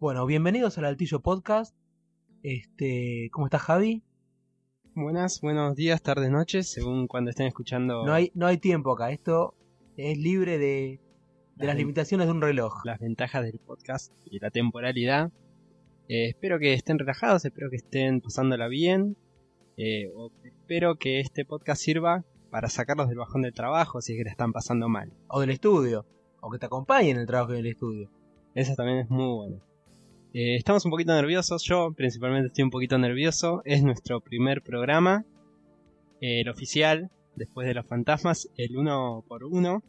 Bueno, bienvenidos al Altillo Podcast. Este, ¿cómo estás, Javi? Buenas, buenos días, tardes, noches, según cuando estén escuchando. No hay, no hay tiempo acá. Esto es libre de, de las limitaciones de un reloj. Las ventajas del podcast y la temporalidad. Eh, espero que estén relajados, espero que estén pasándola bien. eh, o espero que este podcast sirva para sacarlos del bajón del trabajo si es que la están pasando mal. O del estudio. O que te acompañen en el trabajo del estudio. Eso también es muy bueno. Eh, estamos un poquito nerviosos, yo principalmente estoy un poquito nervioso. Es nuestro primer programa, eh, el oficial, después de los fantasmas, el uno por uno.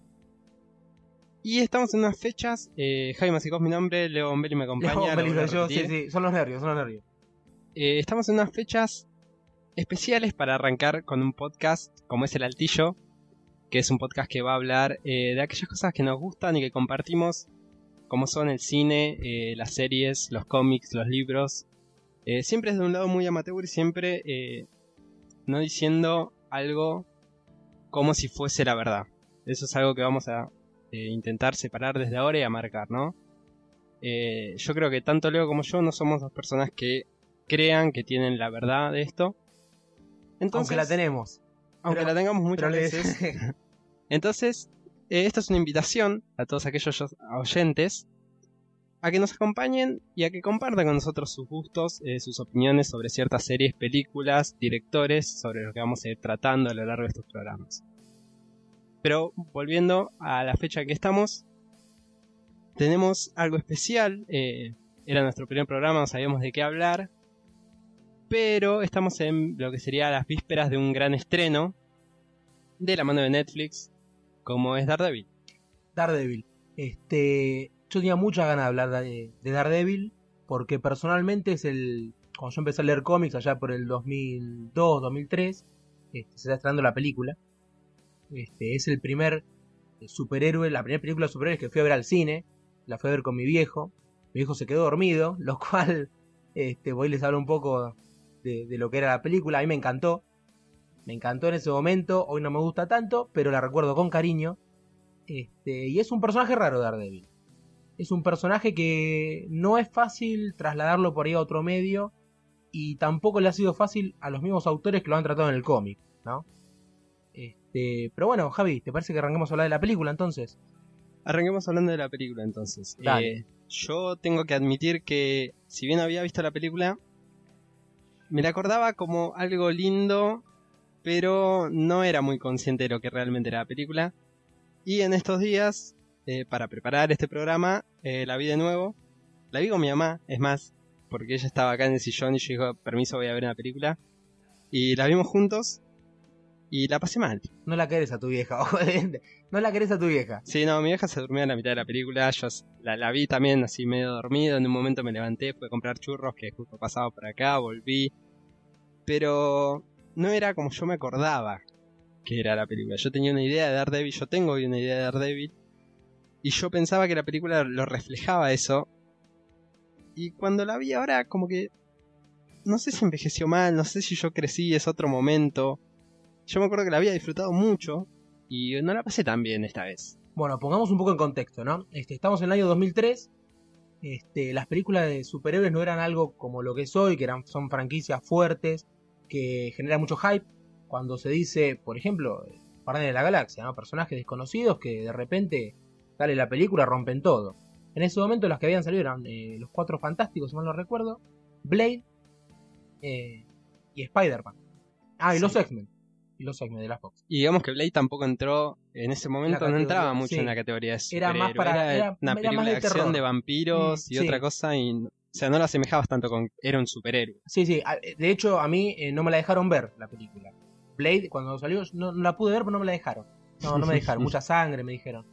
Y estamos en unas fechas. Eh, Jaime Masicó es mi nombre, Leo Bombelli me acompaña. Leo Bombelli yo, sí, sí, son los nervios, son los nervios. Eh, estamos en unas fechas especiales para arrancar con un podcast como es El Altillo, que es un podcast que va a hablar eh, de aquellas cosas que nos gustan y que compartimos, como son el cine, eh, las series, los cómics, los libros. Eh, siempre desde un lado muy amateur y siempre eh, no diciendo algo como si fuese la verdad. Eso es algo que vamos a eh, intentar separar desde ahora y a marcar, ¿no? Yo creo que tanto Leo como yo no somos dos personas que crean que tienen la verdad de esto. Entonces, Aunque la tenemos. aunque pero- la tengamos muchas veces. Entonces, eh, esta es una invitación a todos aquellos oyentes a que nos acompañen y a que compartan con nosotros sus gustos, eh, sus opiniones sobre ciertas series, películas, directores, sobre lo que vamos a ir tratando a lo largo de estos programas. Pero volviendo a la fecha que estamos, tenemos algo especial. eh, era nuestro primer programa, no sabíamos de qué hablar. Pero estamos en lo que sería las vísperas de un gran estreno de la mano de Netflix, como es Daredevil. Daredevil. Este, yo tenía muchas ganas de hablar de, de Daredevil porque personalmente es el cuando yo empecé a leer cómics allá por el 2002, 2003, este, se está estrenando la película. Este, es el primer eh, superhéroe, la primera película de superhéroes que fui a ver al cine, la fui a ver con mi viejo. Mi viejo se quedó dormido, lo cual este, voy y les hablo un poco de, de lo que era la película. A mí me encantó. Me encantó en ese momento, hoy no me gusta tanto, pero la recuerdo con cariño. Este, y es un personaje raro Daredevil. Es un personaje que no es fácil trasladarlo por ahí a otro medio y tampoco le ha sido fácil a los mismos autores que lo han tratado en el cómic, ¿no? Este, pero bueno, Javi, ¿te parece que arranquemos a hablar de la película entonces? Arranquemos hablando de la película entonces. Dale. Eh, yo tengo que admitir que, si bien había visto la película, me la acordaba como algo lindo, pero no era muy consciente de lo que realmente era la película. Y en estos días, eh, para preparar este programa, eh, la vi de nuevo. La vi con mi mamá, es más, porque ella estaba acá en el sillón y yo dijo, permiso, voy a ver una película. Y la vimos juntos y la pasé mal. No la querés a tu vieja, ojo, no la querés a tu vieja. Sí, no, mi vieja se durmió en la mitad de la película, yo la, la vi también así medio dormido, en un momento me levanté, fui a comprar churros que justo pasaba por acá, volví, pero no era como yo me acordaba que era la película. Yo tenía una idea de Daredevil, yo tengo una idea de Daredevil, y yo pensaba que la película lo reflejaba eso, y cuando la vi ahora como que... No sé si envejeció mal, no sé si yo crecí, es otro momento. Yo me acuerdo que la había disfrutado mucho y no la pasé tan bien esta vez. Bueno, pongamos un poco en contexto, ¿no? Este, estamos en el año 2003. Este, las películas de superhéroes no eran algo como lo que es hoy, que eran, son franquicias fuertes, que generan mucho hype. Cuando se dice, por ejemplo, Guardianes de la Galaxia, ¿no? Personajes desconocidos que de repente sale la película, rompen todo. En ese momento las que habían salido eran eh, Los Cuatro Fantásticos, si mal no recuerdo, Blade eh, y Spider-Man. Ah, y Sí. los X-Men. Y los X-Men de la Fox. Y digamos que Blade tampoco entró, en ese momento no entraba mucho sí. en la categoría de Era más superhéroe. para- era- una era más película de de acción terror. de vampiros Mm, y sí. otra cosa y... O sea, no la asemejabas tanto con... Era un superhéroe. Sí, sí. De hecho, a mí eh, no me la dejaron ver la película. Blade, cuando salió, no, no la pude ver, pero no me la dejaron. No, no me dejaron. Mucha sangre, me dijeron.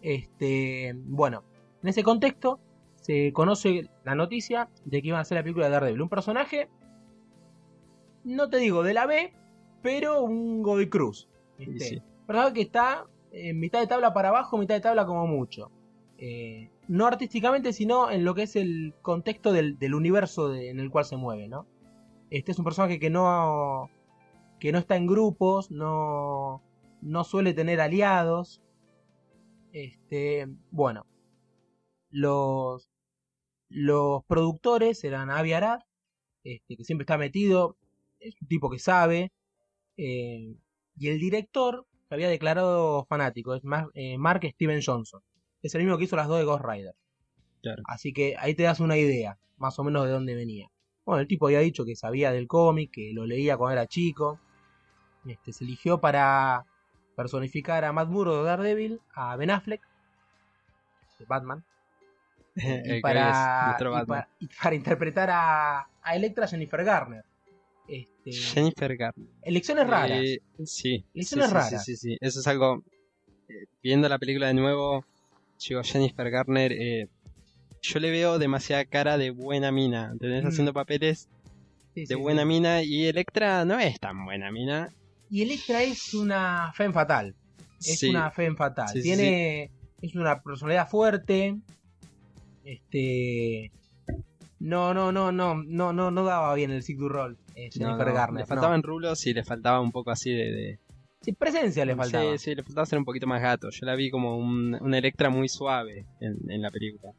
Este, bueno, en ese contexto se conoce la noticia de que iban a hacer la película de Daredevil. Un personaje, no te digo de la B, pero un Godoy Cruz. Y ¿viste? sí. Verdad que está en mitad de tabla para abajo, mitad de tabla como mucho. Eh, no artísticamente, sino en lo que es el contexto del, universo en el cual se mueve, ¿no? Este es un personaje que no que no está en grupos, no no suele tener aliados. Este, bueno, los Los productores eran Avi Arad, este, que siempre está metido, es un tipo que sabe, eh, y el director se había declarado fanático, es Mar- eh, Mark Steven Johnson. Es el mismo que hizo las dos de Ghost Rider. Claro. Así que ahí te das una idea, más o menos de dónde venía. Bueno, el tipo había dicho que sabía del cómic, que lo leía cuando era chico. Este, se eligió para personificar a Matt Murdock de Daredevil, a Ben Affleck, de Batman, y es para, nuestro y Batman. para- y para interpretar a, a Electra Jennifer Garner. Este, Jennifer Garner. elecciones raras. Eh, sí. Elecciones sí, sí, raras. Sí, sí, sí. Eso es algo. eh, viendo la película de nuevo, digo, Jennifer Garner. eh, yo le veo demasiada cara de buena mina. ¿Entendés? Mm. Haciendo papeles Sí, de sí, buena sí. mina. Y Electra no es tan buena mina. Y Electra es una femme fatal. Es una femme fatal. Tiene. Es una personalidad fuerte. Este. No, no, no, no, no, no, no daba bien el Sick Roll. eh, No, Jennifer no, Garner. Le no. faltaban rulos y le faltaba un poco así de. de- Sí, presencia le faltaba. Sí, sí, le faltaba ser un poquito más gato. Yo la vi como un, una Electra muy suave en, en la película.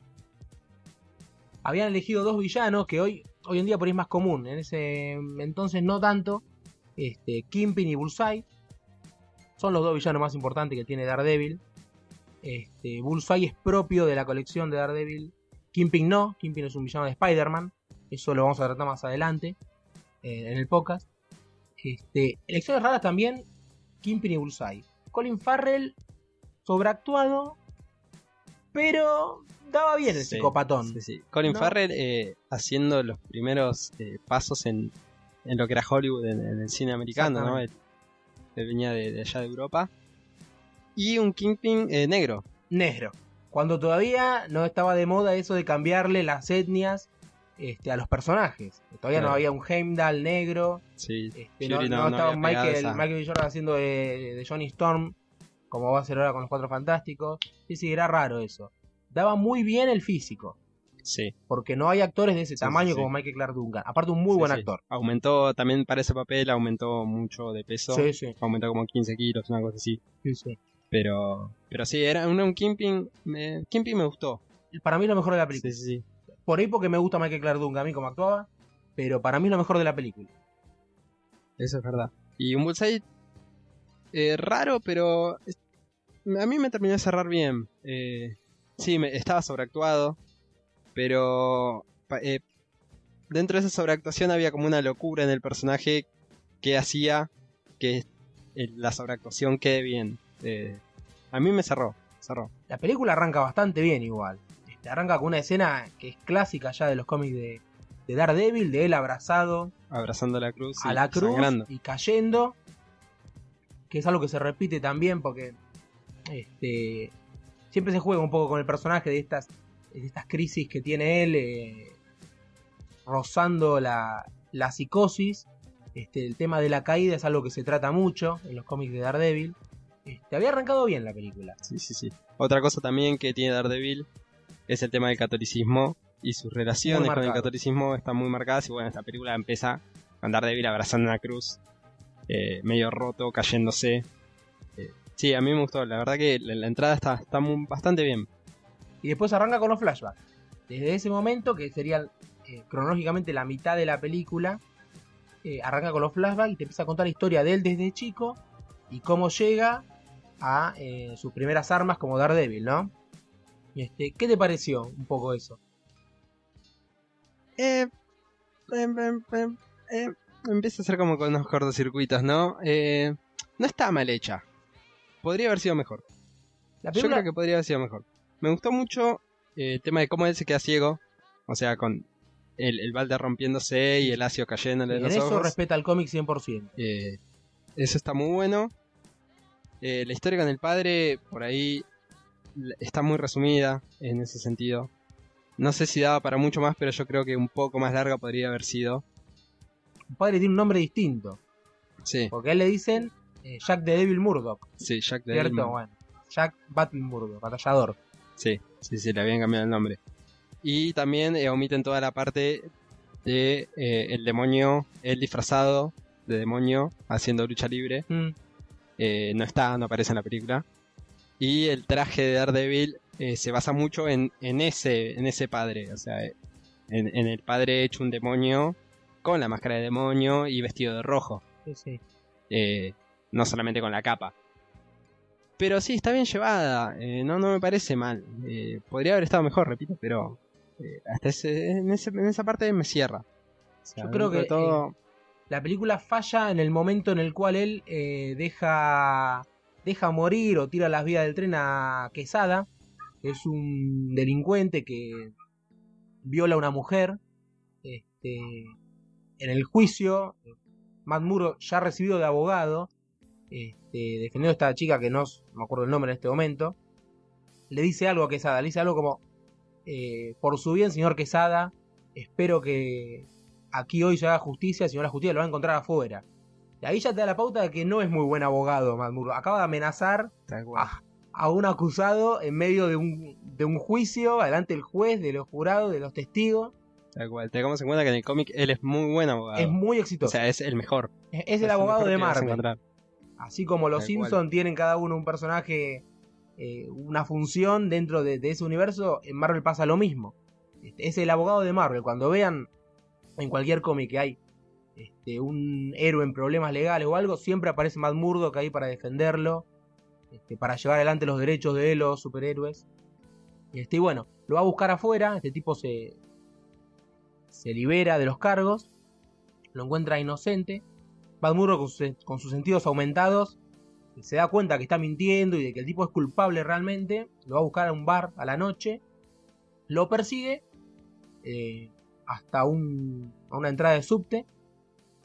Habían elegido dos villanos que hoy, hoy en día por ahí es más común. En ese entonces no tanto. Este, Kingpin y Bullseye. Son los dos villanos más importantes que tiene Daredevil. Este, Bullseye es propio de la colección de Daredevil. Kingpin no. Kingpin es un villano de Spider-Man. Eso lo vamos a tratar más adelante. eh, en el podcast. Este, elecciones raras también. Kingpin y Bullseye. Colin Farrell. Sobreactuado. Pero daba bien el Sí, psicopatón. sí, sí. Colin No. Farrell eh, haciendo los primeros eh, pasos en, en lo que era Hollywood, en, en el cine americano, ¿no? Él, él venía de, de allá de Europa. Y un Kingpin eh, negro. negro. Cuando todavía no estaba de moda eso de cambiarle las etnias este, a los personajes. Todavía no había un Heimdall negro. Sí, este, no, estaba Michael, Michael B. Jordan haciendo de, de Johnny Storm, como va a ser ahora con los Cuatro Fantásticos. Sí, sí, era raro eso. Daba muy bien el físico, Sí, porque no hay actores de ese Sí, tamaño sí, como Michael Clark Duncan. Aparte, un muy buen actor. Aumentó también para ese papel, aumentó mucho de peso. Sí, sí, Aumentó como 15 kilos, una cosa así. sí, sí. Pero, pero sí, era un, un Kingpin. Me, Kingpin me gustó. Para mí lo mejor de la película. Sí, sí, sí. Por ahí porque me gusta Michael Clark Duncan a mí como actuaba, pero para mí es lo mejor de la película. Eso es verdad. Y un Bullseye eh, raro, pero a mí me terminó de cerrar bien. Eh, sí, me, estaba sobreactuado, pero eh, dentro de esa sobreactuación había como una locura en el personaje que hacía que eh, la sobreactuación quede bien. Eh, a mí me cerró, cerró. La película arranca bastante bien igual. Este, arranca con una escena que es clásica ya de los cómics de, de Daredevil, de él abrazado Abrazando la cruz a la cruz sangrando. y cayendo. Que es algo que se repite también porque este, siempre se juega un poco con el personaje de estas, de estas crisis que tiene él, eh, rozando la, la psicosis. Este, el tema de la caída es algo que se trata mucho en los cómics de Daredevil. Este, había arrancado bien la película. Sí, sí, sí. Otra cosa también que tiene Daredevil es el tema del catolicismo y sus relaciones con el catolicismo están muy marcadas. Y bueno, esta película empieza con Daredevil abrazando una cruz, eh, medio roto, cayéndose. Eh, sí, a mí me gustó. La verdad que la, la entrada está, está muy- bastante bien. Y después arranca con los flashbacks. Desde ese momento, que sería eh, cronológicamente la mitad de la película, arranca con los flashbacks y te empieza a contar la historia de él desde chico y cómo llega a sus primeras armas como Daredevil, ¿no? Este, ¿Qué te pareció un poco eso? Eh, em, empieza a ser como con unos cortocircuitos, ¿no? Eh, no está mal hecha. Podría haber sido mejor. La Yo creo que podría haber sido mejor. Me gustó mucho eh, el tema de cómo él se queda ciego. O sea, con el, el balde rompiéndose y el ácido cayéndole en los eso ojos. respeta al cómic 100%. Eh, eso está muy bueno. Eh, la historia con el padre, por ahí, está muy resumida en ese sentido. No sé si daba para mucho más, pero yo creo que un poco más larga podría haber sido. Un padre tiene un nombre distinto, Sí, porque a él le dicen eh, Jack the Devil Murdoch, sí, Jack the ¿cierto? Devil. Bueno, Jack Battle Murdoch, batallador. Sí, sí, sí, le habían cambiado el nombre. Y también eh, omiten toda la parte de eh, el demonio, el disfrazado de demonio haciendo lucha libre. Mm, Eh, no está, no aparece en la película. Y el traje de Daredevil eh, se basa mucho en, en, ese, en ese padre. O sea, en, en el padre hecho un demonio con la máscara de demonio y vestido de rojo. Sí, sí. Eh, no solamente con la capa. Pero sí, está bien llevada. eh, no, no me parece mal. Podría haber estado mejor, repito, pero hasta ese, en, ese- en esa parte me cierra. O sea, Yo creo que, todo, La película falla en el momento en el cual él deja, deja morir o tira las vías del tren a Quesada. que Es un delincuente que viola a una mujer. Este, en el juicio, Matt Muro, ya recibido de abogado, este, defendiendo a esta chica que no, me acuerdo el nombre en este momento, le dice algo a Quesada. Le dice algo como: eh, Por su bien, señor Quesada, espero que aquí hoy se haga justicia, si no la justicia lo va a encontrar afuera. Y ahí ya te da la pauta de que no es muy buen abogado, Matt Murdock. Acaba de amenazar a un acusado en medio de un, de un juicio, delante del juez, de los jurados, de los testigos. Tal cual. Tengamos en cuenta que en el cómic él es muy buen abogado. Es muy o exitoso. sea, es el mejor. es, es el abogado de Marvel. Así como los Simpsons tienen cada uno un personaje, eh, una función dentro de, de ese universo, en Marvel pasa lo mismo. Este, es el abogado de Marvel. Cuando vean en cualquier cómic que hay este, un héroe en problemas legales o algo, siempre aparece Matt Murdock ahí para defenderlo, este, para llevar adelante los derechos de los superhéroes. Este, y bueno, lo va a buscar afuera, este tipo se, se libera de los cargos, lo encuentra inocente. Matt con, sus- sentidos aumentados se da cuenta que está mintiendo y de que el tipo es culpable realmente, lo va a buscar a un bar a la noche, lo persigue eh, hasta a una entrada de subte,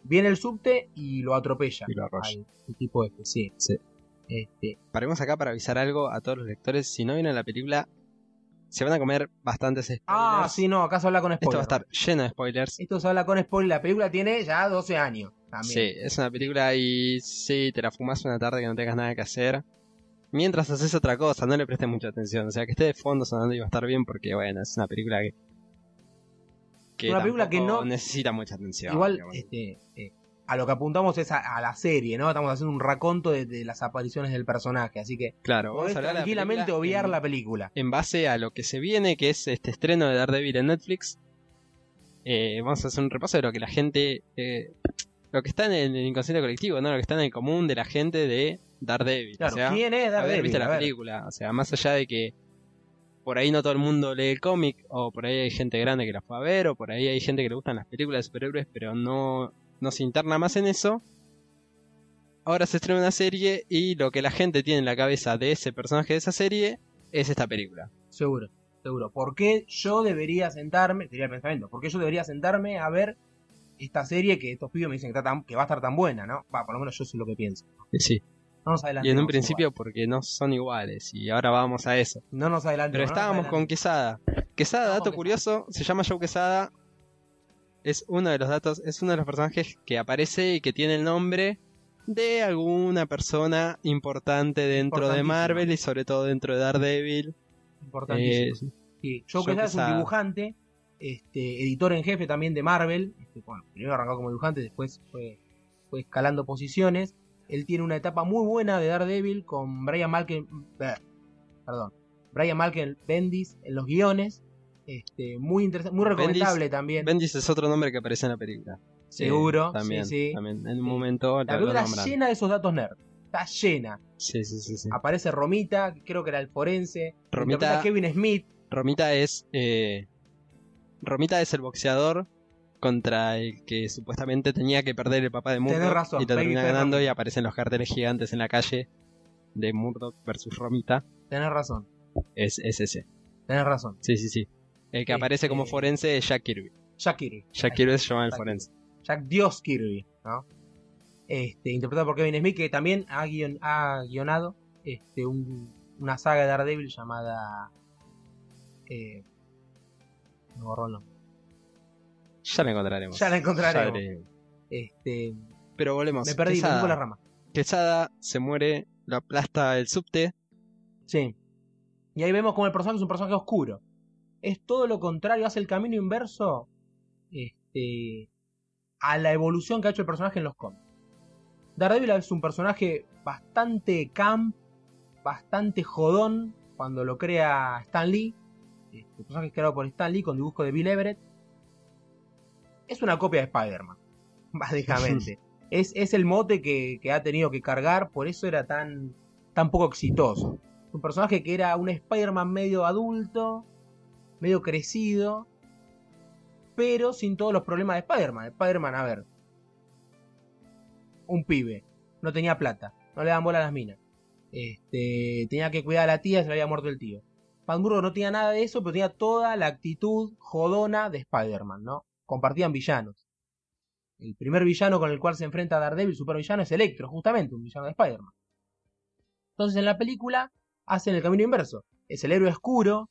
viene el subte y lo atropella. Y lo al- al tipo este, sí. Sí. Este, Paremos acá para avisar algo a todos los lectores. Si no vieron la película, se van a comer bastantes spoilers. ah, sí, no, acá se habla con Esto spoilers. va a estar lleno de spoilers. Esto se habla con spoilers. La película tiene ya 12 años. También. Sí, es una película y sí, te la fumas una tarde que no tengas nada que hacer. Mientras haces otra cosa, no le prestes mucha atención. O sea, que esté de fondo sonando y va a estar bien porque, bueno, es una película que. Que Una película que no- necesita mucha atención. Igual, digamos. este, eh, a lo que apuntamos es a, a la serie, ¿no? Estamos haciendo un raconto de, de las apariciones del personaje, así que claro, vamos a la tranquilamente obviar en- la película. en base a lo que se viene, que es este estreno de Daredevil en Netflix. eh, vamos a hacer un repaso de lo que la gente. eh, lo que está en el inconsciente colectivo, ¿no? Lo que está en el común de la gente de Daredevil. Claro, o sea, ¿quién es Daredevil? A la ver. película. O sea, más allá de que por ahí no todo el mundo lee el cómic, o por ahí hay gente grande que la fue a ver, o por ahí hay gente que le gustan las películas de superhéroes, pero no, no se interna más en eso. Ahora se estrena una serie y lo que la gente tiene en la cabeza de ese personaje de esa serie es esta película. Seguro, seguro. ¿Por qué yo debería sentarme, sería el pensamiento, por qué yo debería sentarme a ver esta serie que estos pibes me dicen que, está tan- que va a estar tan buena, ¿no? Va, por lo menos yo sé lo que pienso. Sí. No nos Y adelantemos. en un principio porque no son iguales, y ahora vamos a eso. No nos adelantemos. Pero no estábamos con. Quesada. Quesada, dato curioso, se llama Joe Quesada. Es uno de los datos, es uno de los personajes que aparece y que tiene el nombre de alguna persona importante dentro de. Marvel y sobre todo dentro de Daredevil. Importantísimo. Eh, Sí, Joe Joe Quesada es un dibujante, este, editor en jefe también de Marvel. Este, bueno, primero arrancó como dibujante, después fue, fue escalando posiciones. Él tiene una etapa muy buena de Daredevil con Brian Malcolm, eh, perdón, Brian Malcolm Bendis en los guiones. Este, muy interesante, muy recomendable también. Bendis es otro nombre que aparece en la película. Seguro, Eh, también, sí, sí. también. En un momento La película nombran. llena de esos datos nerd. Está llena. Sí, sí, sí, sí. Aparece Romita, creo que era el forense. Romita- Kevin Smith. Romita es. eh, Romita es el boxeador contra el que supuestamente tenía que perder el papá de Murdoch. Y lo termina ganando y aparecen los carteles gigantes en la calle de Murdoch versus Romita. Tenés razón, Es, es ese. tenés razón. Sí, sí, sí. El que aparece como Este- forense es Jack Kirby. Jack Kirby. Jack Kirby se llama el Jack forense. Jack Dios Kirby, ¿no? Este, interpretado por Kevin Smith, que también ha, guion- ha guionado este, un- una saga de Daredevil llamada. Eh, me borró el nombre. Ya la encontraremos. Ya la encontraremos. Ya. Este, Pero volvemos. me perdí, me Quesada. por la rama. Quesada se muere, lo aplasta el subte. Sí. Y ahí vemos como el personaje es un personaje oscuro. Es todo lo contrario, hace el camino inverso este, a la evolución que ha hecho el personaje en los cómics. Daredevil es un personaje bastante camp, bastante jodón, cuando lo crea Stan Lee, este, el personaje creado por Stan Lee con dibujo de Bill Everett, es una copia de Spider-Man, básicamente. es, es el mote que, que ha tenido que cargar, por eso era tan, tan poco exitoso. Un personaje que era un Spider-Man medio adulto, medio crecido, pero sin todos los problemas de Spider-Man. Spider-Man, a ver, un pibe, no tenía plata, no le daban bola a las minas, este, tenía que cuidar a la tía, se le había muerto el tío. Panburgo no tenía nada de eso, pero tenía toda la actitud jodona de Spider-Man, ¿no? Compartían villanos. El primer villano con el cual se enfrenta Daredevil, supervillano, es Electro, justamente, un villano de Spider-Man. Entonces en la película hacen el camino inverso. Es el héroe oscuro,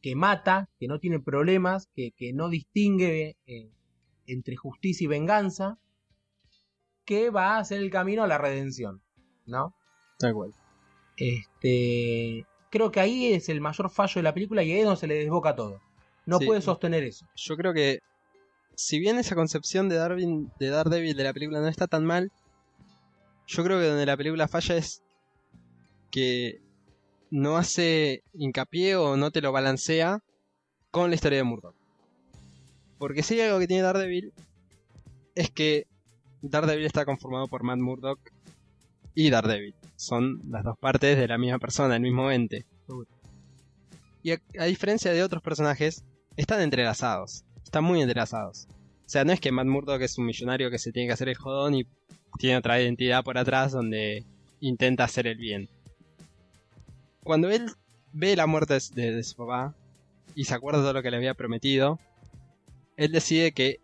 que mata, que no tiene problemas, que, que no distingue eh, entre justicia y venganza, que va a hacer el camino a la redención, ¿no? Tal cual. Este, creo que ahí es el mayor fallo de la película y ahí es donde se le desboca todo. No Sí. puede sostener eso. Yo creo que, si bien esa concepción de, Darwin, de Daredevil de la película no está tan mal, yo creo que donde la película falla es que no hace hincapié o no te lo balancea con la historia de Murdoch. Porque si hay algo que tiene Daredevil es que Daredevil está conformado por Matt Murdock y Daredevil. Son las dos partes de la misma persona, el mismo ente. Y a, a diferencia de otros personajes, están entrelazados. Están muy entrelazados. O sea, no es que Matt Murdock es un millonario que se tiene que hacer el jodón y tiene otra identidad por atrás donde intenta hacer el bien. Cuando él ve la muerte de, de su papá y se acuerda de todo lo que le había prometido, él decide que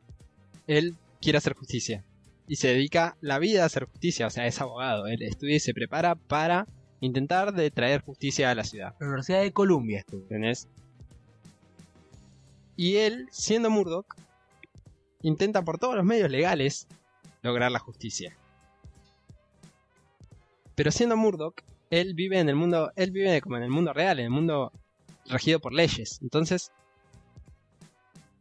él quiere hacer justicia. Y se dedica la vida a hacer justicia, o sea, es abogado. Él estudia y se prepara para intentar de traer justicia a la ciudad. La Universidad de Columbia estuvo. Y él, siendo Murdoch, intenta por todos los medios legales lograr la justicia. Pero siendo Murdoch, él vive en el mundo, él vive como en el mundo real, en el mundo regido por leyes. Entonces,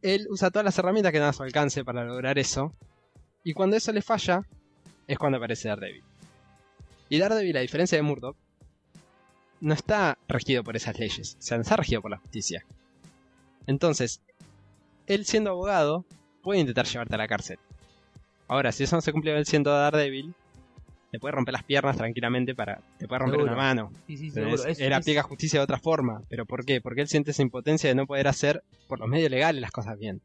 él usa todas las herramientas que dan a su alcance para lograr eso. Y cuando eso le falla, es cuando aparece Daredevil. Y Daredevil, a diferencia de Murdoch, no está regido por esas leyes, o sea, no está regido por la justicia. Entonces, él siendo abogado, puede intentar llevarte a la cárcel. Ahora, si eso no se cumple él siendo Daredevil, te puede romper las piernas tranquilamente para. te puede romper Seguro. una mano. Sí, sí, seguro. Es- él es- aplica justicia de otra forma. ¿Pero por qué? Porque él siente esa impotencia de no poder hacer por los medios legales las cosas bien.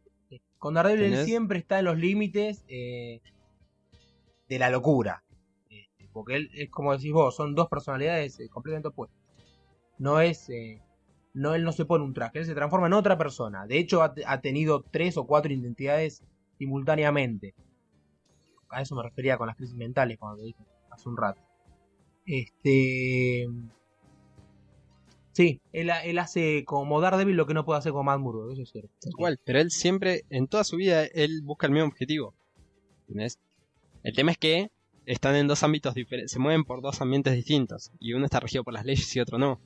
Con Daredevil él siempre está en los límites eh, de la locura. Este, porque él, es como decís vos, son dos personalidades eh, completamente opuestas. No es. No, él no se pone un traje, él se transforma en otra persona. De hecho, ha, ha tenido tres o cuatro identidades simultáneamente. A eso me refería con las crisis mentales cuando te dije hace un rato. Este. Sí, él, él hace como Daredevil lo que no puede hacer con Matt Murdock, eso es cierto. Tal cual. Pero él siempre, en toda su vida, él busca el mismo objetivo. ¿Entendés? El tema es que están en dos ámbitos diferentes, se mueven por dos ambientes distintos. Y uno está regido por las leyes y otro no.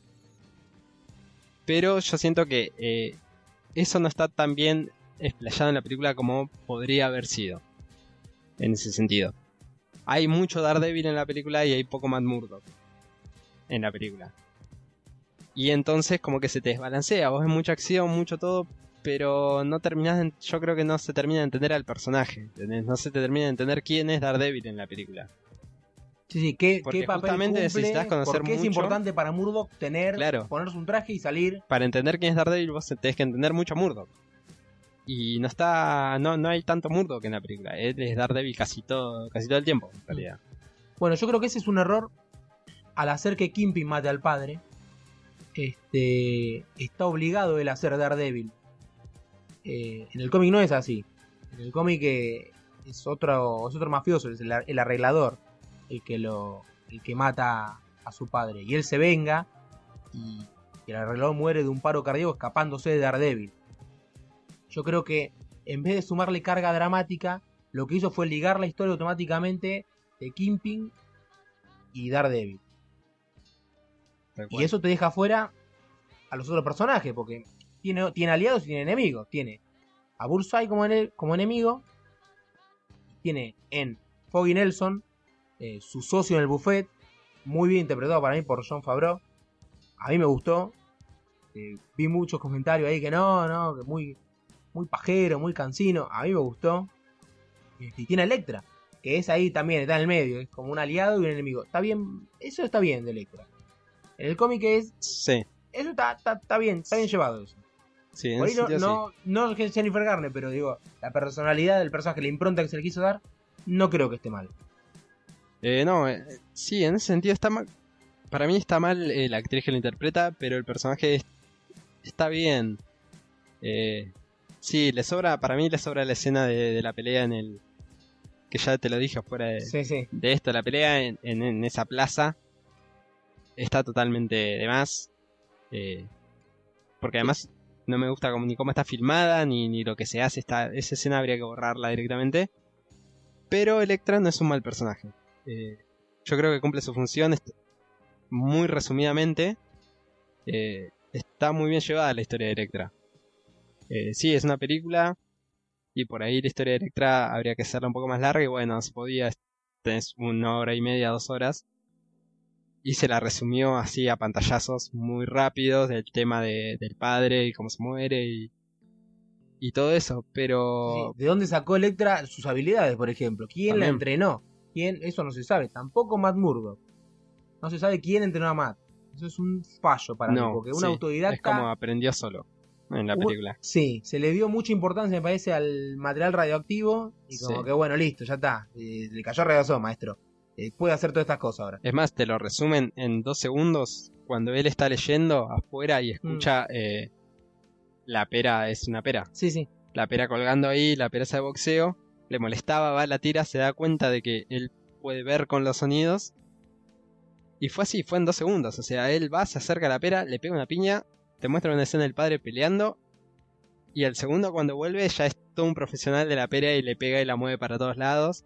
Pero yo siento que eh, eso no está tan bien explayado en la película como podría haber sido. En ese sentido. Hay mucho Daredevil en la película y hay poco Matt Murdock en la película. Y entonces como que se te desbalancea, vos ves mucha acción, mucho todo, pero no terminás, yo creo que no se termina de entender al personaje. No se te termina de entender quién es Daredevil en la película. Sí, sí, ¿qué, Porque qué papel justamente cumple? necesitas conocer ¿Por qué es importante para Murdoch tener, Claro. ponerse un traje y salir? Para entender quién es Daredevil vos tenés que entender mucho a Murdoch. Y no está, no, no hay tanto Murdoch en la película, él es Daredevil casi todo, casi todo el tiempo, en realidad. Bueno, yo creo que ese es un error al hacer que Kimping mate al padre. Este está obligado él a ser Daredevil. Eh, en el cómic no es así. En el cómic eh, es otro, es otro mafioso, es el arreglador, el que lo, el que mata a su padre. Y él se venga y, y el arreglador muere de un paro cardíaco escapándose de Daredevil. Yo creo que en vez de sumarle carga dramática, lo que hizo fue ligar la historia automáticamente de Kimping y Daredevil. Y eso te deja fuera a los otros personajes, porque tiene, tiene aliados y tiene enemigos. Tiene a Bullseye como enemigo. Tiene en Foggy Nelson, eh, su socio en el buffet, muy bien interpretado para mí por John Favreau. A mí me gustó. Este, vi muchos comentarios ahí que no, no, que muy, muy pajero, muy cansino. A mí me gustó. Este, y tiene Electra, que es ahí también, está en el medio, es como un aliado y un enemigo. Está bien, eso está bien de Electra. En el cómic es, Sí, eso está, está, está bien, está bien llevado eso. sí, Por ahí no, sentido sí. no, no es Jennifer Garner, pero digo, la personalidad del personaje, la impronta que se le quiso dar, no creo que esté mal. Eh, no, eh, sí, en ese sentido está mal. Para mí está mal eh, la actriz que lo interpreta, pero el personaje es- está bien. Eh, sí, le sobra, para mí le sobra la escena de, de la pelea en el... Que ya te lo dije fuera de, Sí, sí. de esto, la pelea en, en- en esa plaza está totalmente de más. eh, porque además no me gusta ni cómo está filmada, ni, ni lo que se hace. Está, esa escena habría que borrarla directamente. Pero Electra no es un mal personaje. Eh, yo creo que cumple su función muy resumidamente. eh, está muy bien llevada la historia de Electra. Eh, sí, es una película. Y por ahí la historia de Electra habría que hacerla un poco más larga. Y bueno, se podía. Tenés una hora y media, dos horas. Y se la resumió así a pantallazos muy rápidos del tema de- del padre y cómo se muere y, y todo eso. Pero Sí, ¿De dónde sacó Electra sus habilidades, por ejemplo? ¿Quién la entrenó? ¿Quién? Eso no se sabe. Tampoco Matt Murdock. No se sabe quién entrenó a Matt. Eso es un fallo para mí, no, porque un sí, autodidacta... es como aprendió solo en la película. Sí, se le dio mucha importancia, me parece, al material radioactivo. Y como Sí. que bueno, listo, ya está. Eh, le cayó radiación, maestro. Eh, puede hacer todas estas cosas ahora. Es más, te lo resumen en dos segundos cuando él está leyendo afuera y escucha Mm. eh, la pera es una pera. Sí, sí. La pera colgando ahí, la pera esa de boxeo. Le molestaba, va, la tira, se da cuenta de que él puede ver con los sonidos. Y fue así, fue en dos segundos. O sea, él va, se acerca a la pera, le pega una piña, te muestra una escena del padre peleando. Y al segundo, cuando vuelve, ya es todo un profesional de la pera y le pega y la mueve para todos lados.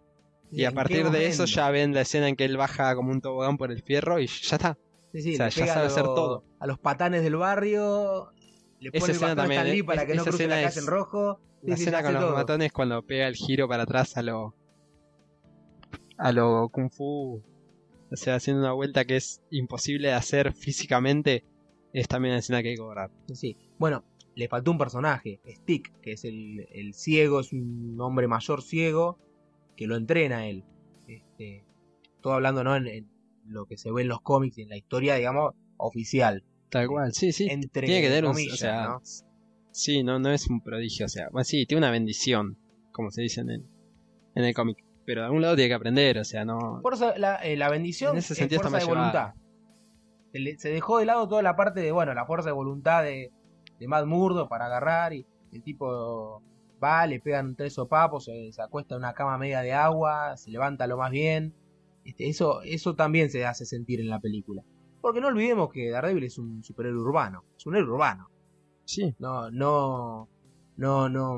Y a ¿En qué partir de eso ya ven la escena en que él baja como un tobogán por el fierro y ya está. Sí, sí, o sea, ya sabe hacer todo. A los patanes del barrio. Le Esa pone el escena bastón a también, Stan Lee para que no cruce la calle en rojo. La sí, escena con los todo. matones cuando pega el giro para atrás a lo. a lo kung fu. O sea, haciendo una vuelta que es imposible de hacer físicamente. Es también una escena que hay que cobrar. Sí. Bueno, le faltó un personaje, Stick, que es el, el ciego, es un hombre mayor ciego que lo entrena él. Este, todo hablando ¿no? en, en lo que se ve en los cómics y en la historia, digamos, oficial. Tal cual, sí, sí. Entre tiene que tener un. comillas, o sea, ¿no? Sí, no, no es un prodigio. O sea, bueno, sí, tiene una bendición. Como se dice en el, en el cómic. Pero de algún lado tiene que aprender, o sea, no. Fuerza- la, eh, la bendición En ese es está fuerza de voluntad. Se, dejó de lado toda la parte de, bueno, la fuerza de voluntad de, de Matt Murdo para agarrar y el tipo va, le pegan tres sopapos, se, se acuesta en una cama media de agua, se levanta lo más bien. Este, eso, eso también se hace sentir en la película. Porque no olvidemos que Daredevil es un superhéroe urbano, es un héroe urbano. Sí, No, no, no, no,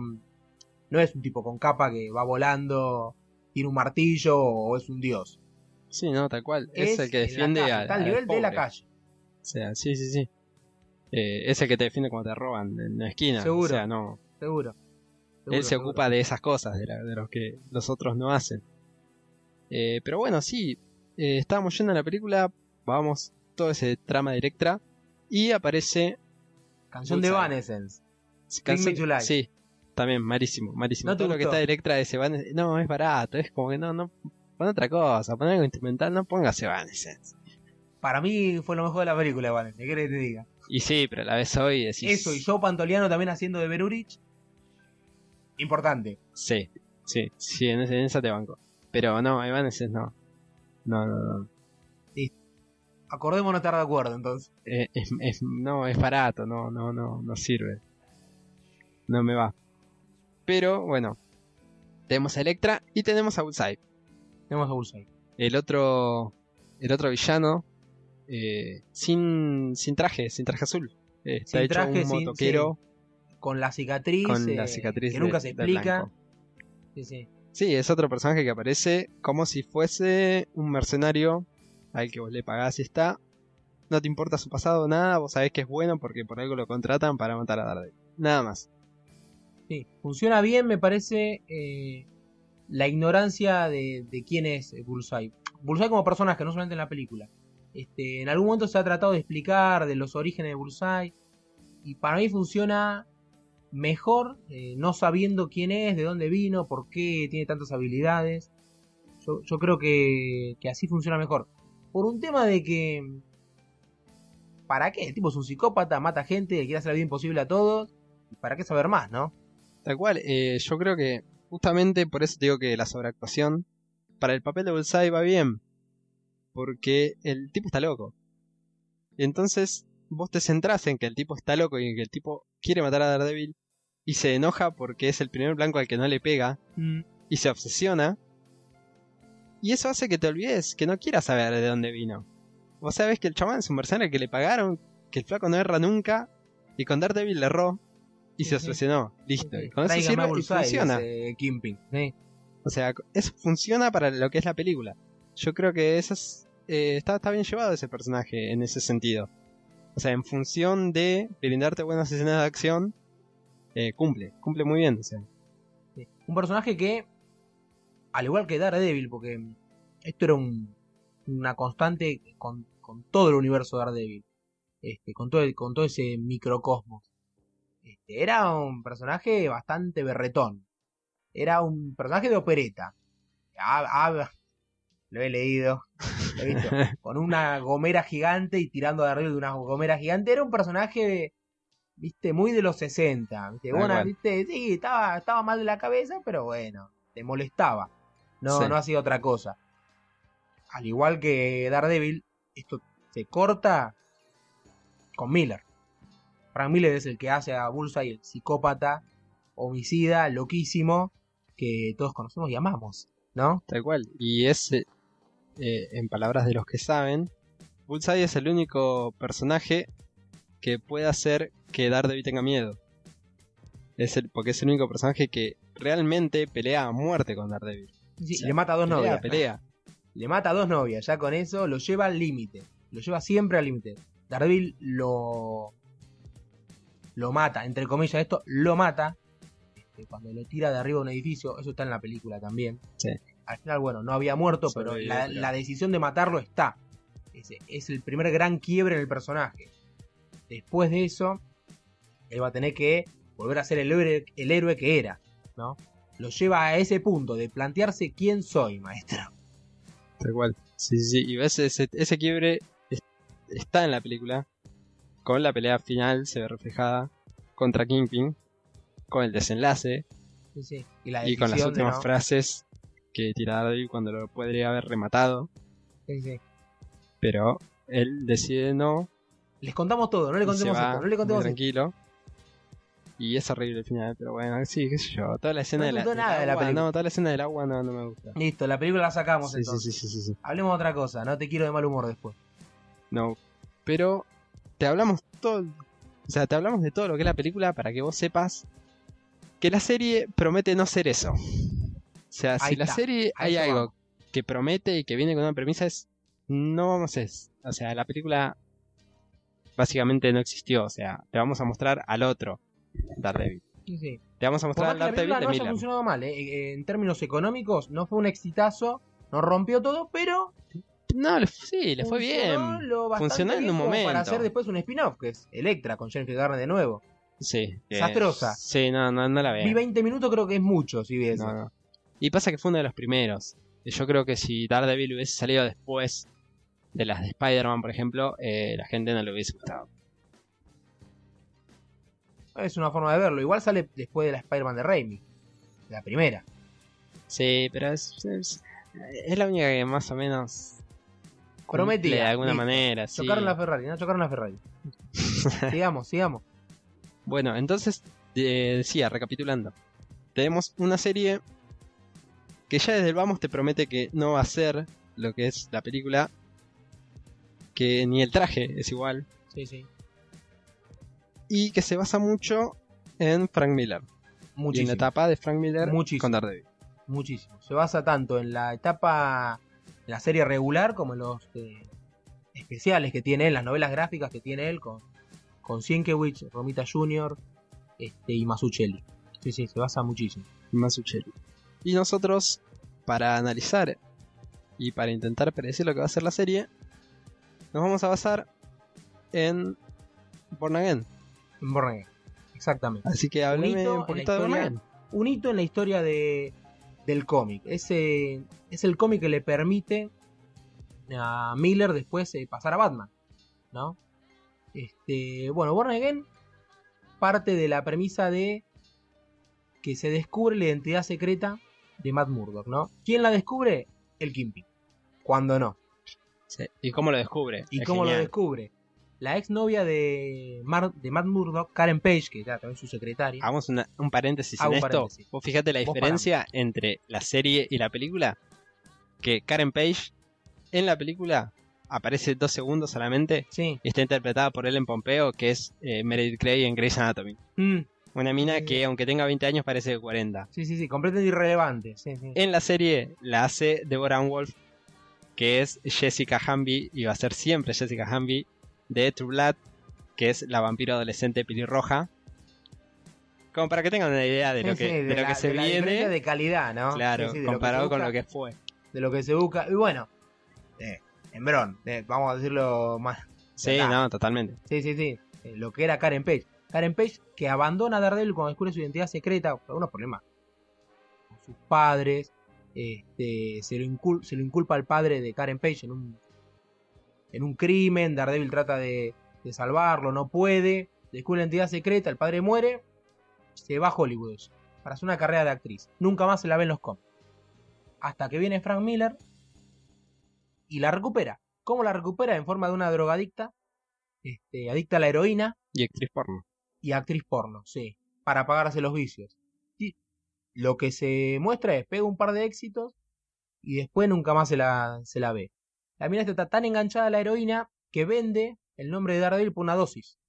no es un tipo con capa que va volando, tiene un martillo o es un dios. sí, no, tal cual. Es, el que defiende calle, a. está al nivel de la calle. O sea, sí, sí, sí. Eh, es el que te defiende cuando te roban en la esquina. Seguro. O sea, no. Seguro. Él se Seguro, ocupa de esas cosas, de, la- de los que los otros no hacen. Eh, pero bueno, sí. eh, estábamos yendo a la película. Vamos, todo ese trama de Electra. Y aparece. Canción de. Evanescence. canción- July. Sí, también, malísimo, malísimo. ¿No te todo lo que está de Electra de Evanescence. No, es barato. Es como que no, no. Pon otra cosa, pon algo instrumental, no pongas Evanescence. Para mí fue lo mejor de la película, Evanescence. ¿Qué que te diga? Y sí, pero a la vez hoy decís. Eso, y Joe Pantoliano también haciendo de Berurich. Importante. Sí, sí, sí, en esa te banco. Pero no, Evanescence no. No, no, no. Acordémonos estar de acuerdo, entonces. Eh, es, es- no, es barato, no, no, no, no sirve. No me va. Pero bueno, tenemos a Electra y tenemos a Bullseye. Tenemos a Bullseye. El otro, el otro villano, eh, sin, sin traje, sin traje azul. Eh, está Sin hecho traje, un sin- motoquero Con la cicatriz. con la eh, cicatriz Que nunca de- se explica. Sí, sí. Sí, es otro personaje que aparece como si fuese un mercenario al que vos le pagás está. No te importa su pasado, nada, vos sabés que es bueno porque por algo lo contratan para matar a Daredevil. Nada más. Sí, funciona bien, me parece, eh, la ignorancia de, quién es Bullseye. Bullseye como personaje, no solamente en la película. Este, en algún momento se ha tratado de explicar de los orígenes de Bullseye. y para mí funciona mejor eh, no sabiendo quién es, de dónde vino, por qué tiene tantas habilidades. Yo, yo creo que, que así funciona mejor. Por un tema de que... ¿Para qué? El tipo es un psicópata, mata gente, quiere hacer la vida imposible a todos. ¿Y para qué saber más, no? Tal cual, eh, yo creo que justamente por eso te digo que la sobreactuación para el papel de Bullseye va bien. Porque el tipo está loco. Y entonces vos te centrás en que el tipo está loco y en que el tipo quiere matar a Daredevil y se enoja porque es el primer blanco al que no le pega y se obsesiona. Y eso hace que te olvides, que no quieras saber de dónde vino. Vos sabés que el chamán es un mercenario que le pagaron, que el flaco no erra nunca, y con Daredevil le erró y se obsesionó. Listo. Y con eso sirve y funciona. Sí. O sea, eso funciona para lo que es la película. Yo creo que eso es, eh, está, está bien llevado ese personaje en ese sentido. O sea, en función de brindarte buenas escenas de acción, eh, cumple, cumple muy bien. O sea, Sí. Un personaje que, al igual que Daredevil, porque esto era un- una constante con, con todo el universo de Daredevil, este, con, todo el- con todo ese microcosmos. Este, era un personaje bastante berretón. Era un personaje de opereta. Ah, ah, lo he leído, lo he visto. con una gomera gigante y tirando de arriba de una gomera gigante. Era un personaje, viste, muy de los 60. ¿viste? Bueno, viste, sí, estaba, estaba mal de la cabeza, pero bueno, te molestaba. No, Sí. no hacía otra cosa. Al igual que Daredevil, esto se corta con Miller. Frank Miller es el que hace a Bullseye el psicópata, homicida, loquísimo, que todos conocemos y amamos, ¿no? tal cual. Y es, eh, eh, en palabras de los que saben, Bullseye es el único personaje que puede hacer que Daredevil tenga miedo. Es el, porque es el único personaje que realmente pelea a muerte con Daredevil. Sí, le mata a dos pelea, novias. pelea. Le mata a dos novias, ya con eso lo lleva al límite. Lo lleva siempre al límite. Daredevil lo. Lo mata, entre comillas, esto lo mata. este, cuando lo tira de arriba de un edificio, eso está en la película también. Sí. Al final, bueno, no había muerto, pero la, pero- la decisión de matarlo está. Ese es el primer gran quiebre en el personaje. Después de eso, él va a tener que volver a ser el héroe, el héroe que era, ¿no? Lo lleva a ese punto de plantearse quién soy, maestro. Tal cual. Sí, sí, sí. Y ves ese, ese quiebre es- está en la película. Con la pelea final se ve reflejada contra Kingpin. Con el desenlace. Sí, sí. Y, la Y con las últimas no- frases que tira Daredevil cuando lo podría haber rematado. Sí, sí. Pero él decide no. Les contamos todo, no le contemos esto, no le contemos tranquilo. Y es horrible el final, pero bueno, sí, qué sé yo. Toda la escena No de la, del nada de la agua, película. No, toda la escena del agua no, no me gusta. Listo, la película la sacamos Sí, sí, entonces. sí, sí, sí, sí. Hablemos de otra cosa, no te quiero de mal humor después. No, pero te hablamos todo, o sea, te hablamos de todo lo que es la película para que vos sepas que la serie promete no ser eso. O sea, Ahí si la serie hay eso algo vamos. que promete y que viene con una premisa es no vamos a es, o sea, la película básicamente no existió, o sea, te vamos a mostrar al otro Daredevil. Sí, sí. Te vamos a mostrar la Daredevil de no haya Miller. funcionado mal, eh, eh, en términos económicos no fue un exitazo, no rompió todo, pero No, le- sí, le fue bien. Funcionó en un momento. Para hacer después un spin-off, que es Electra, con Jennifer Garner de nuevo. Sí. Desastrosa. Sí, no, no, no la veo. Vi 20 minutos, creo que es mucho, si ves. No, no. Y pasa que fue uno de los primeros. Yo creo que si Daredevil hubiese salido después de las de Spider-Man, por ejemplo, eh, la gente no le hubiese gustado. Es una forma de verlo. Igual sale después de la Spider-Man de Raimi. La primera. Sí, pero es, es, es la única que más o menos Prometía, de alguna manera. sí. Chocaron la Ferrari, no chocaron la Ferrari. sigamos, sigamos. Bueno, entonces eh, decía, recapitulando. Tenemos una serie que ya desde el vamos te promete que no va a ser lo que es la película. Que ni el traje es igual. Sí, sí. Y que se basa mucho en Frank Miller. Y en Muchísimo. la etapa de Frank Miller Muchísimo. con Daredevil. Muchísimo. Se basa tanto en la etapa, en la serie regular, como en los eh, especiales que tiene él, las novelas gráficas que tiene él con, con Sienkiewicz, Romita Jr. Este, y Masuchelli. Sí, sí, se basa muchísimo. Mazzucchelli. Y nosotros, para analizar y para intentar predecir lo que va a ser la serie, nos vamos a basar en Born Again. En Born Again. Exactamente. Así que háblame hito un en poquito la de Born historia- Again. Un hito en la historia de, del cómic. Ese es el cómic que le permite a Miller después eh, pasar a Batman. ¿No? Este, bueno, Born Again parte de la premisa de que se descubre la identidad secreta de Matt Murdock, ¿no? ¿Quién la descubre? El Kingpin. Cuando no. Sí. ¿Y cómo lo descubre? ¿Y Es cómo lo descubre? La exnovia de, Mar- de Matt Murdock, Karen Page, que era también su secretaria. Hagamos una- un paréntesis Hago en un esto. paréntesis. Vos fíjate la Vos diferencia entre la serie y la película. Que Karen Page en la película aparece dos segundos solamente Sí. y está interpretada por Ellen Pompeo, que es eh, Meredith Grey en Grey's Anatomy. Mm, Una mina Sí. que aunque tenga 20 años parece de 40. sí, sí, sí, completamente irrelevante. Sí, sí. En la serie la hace Deborah Wolf, que es Jessica Hamby, y va a ser siempre Jessica Hamby, de True Blood, que es la vampiro adolescente pelirroja. Como para que tengan una idea de Sí, lo sí, que, de lo que se de la diferencia viene. de calidad, ¿no? Claro, Sí, lo comparado con lo que fue. De lo que se busca. Y bueno, eh, en Bron, eh, vamos a decirlo más. Sí, no, totalmente. Sí, sí, sí. eh, lo que era Karen Page. Karen Page que abandona a Daredevil cuando descubre su identidad secreta por algunos problemas con sus padres. Este, se, lo incul- se lo inculpa al padre de Karen Page en un, en un crimen. Daredevil trata de, de salvarlo, no puede. Descubre la identidad secreta, el padre muere. Se va a Hollywood para hacer una carrera de actriz. Nunca más se la ve en los cómics. Hasta que viene Frank Miller y la recupera. ¿Cómo la recupera? En forma de una drogadicta, este, adicta a la heroína Y actriz porno. y actriz porno, sí, para pagarse los vicios. Y lo que se muestra es pega un par de éxitos y después nunca más se la, se la ve. La mina está tan enganchada a la heroína que vende el nombre de Daredevil por una dosis.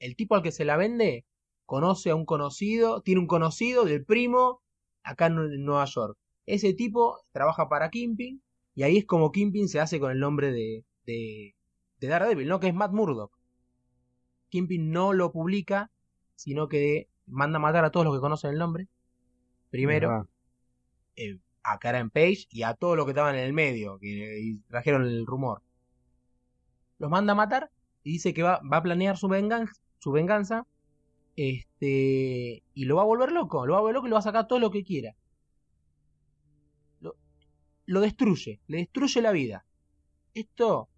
El tipo al que se la vende conoce a un conocido, tiene un conocido del primo acá en Nueva York. Ese tipo trabaja para Kimping y ahí es como Kimping se hace con el nombre de, de, de Daredevil, ¿no? Que es Matt Murdock. Kimping no lo publica, sino que manda a matar a todos los que conocen el nombre. Primero, eh, a Karen Page y a todos los que estaban en el medio, que trajeron el rumor. Los manda a matar y dice que va, va a planear su venganza, su venganza este, y lo va a volver loco, lo va a volver loco y lo va a sacar todo lo que quiera. Lo, lo destruye, le destruye la vida. Esto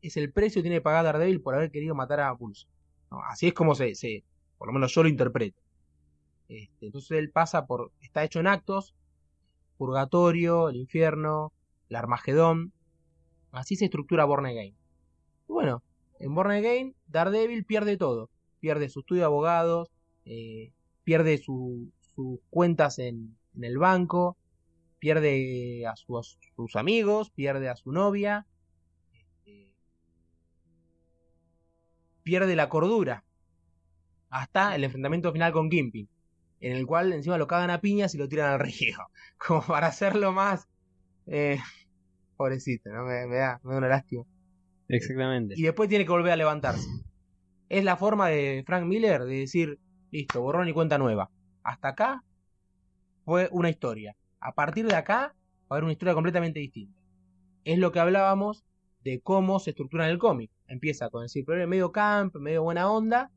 es el precio que tiene que pagar Daredevil por haber querido matar a Pulso. No, así es como se, se, por lo menos yo lo interpreto. Este, entonces él pasa por, está hecho en actos, purgatorio, el infierno, el Armagedón. Así se estructura Born Again. Bueno, en Born Again, Daredevil pierde todo. Pierde su estudio de abogados, eh, pierde su- sus cuentas en, el banco, pierde a, su- a sus amigos, pierde a su novia, este, pierde la cordura. Hasta el enfrentamiento final con Gimpy, en el cual encima lo cagan a piñas y lo tiran al río. Como para hacerlo más... Eh, pobrecito, ¿no? Me, me da, me da una lástima. Exactamente. Y después tiene que volver a levantarse. Es la forma de Frank Miller de decir, listo, borrón y cuenta nueva. Hasta acá fue una historia. A partir de acá va a haber una historia completamente distinta. Es lo que hablábamos de cómo se estructura en el cómic. Empieza con decir, primero medio camp, medio buena onda,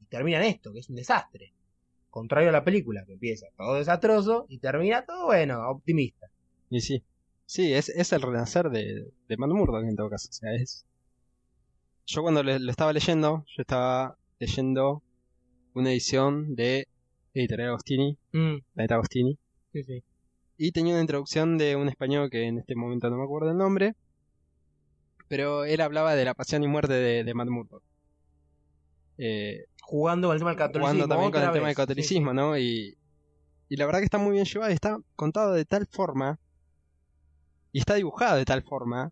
y termina en esto, que es un desastre. Contrario a la película, que empieza todo desastroso y termina todo bueno, optimista. Y sí. Sí, es, es el renacer de, de Matt Murdock en todo caso. O sea, es. Yo cuando le- lo estaba leyendo, yo estaba leyendo una edición de Editorial Agostini, Mm, Planeta Agostini, sí, sí. y tenía una introducción de un español que en este momento no me acuerdo el nombre, pero él hablaba de la pasión y muerte de, de Matt Murdock. Eh, Jugando con el tema del catolicismo. jugando también con el tema del. Sí, catolicismo, ¿no? Y, y la verdad que está muy bien llevado y está contado de tal forma y está dibujado de tal forma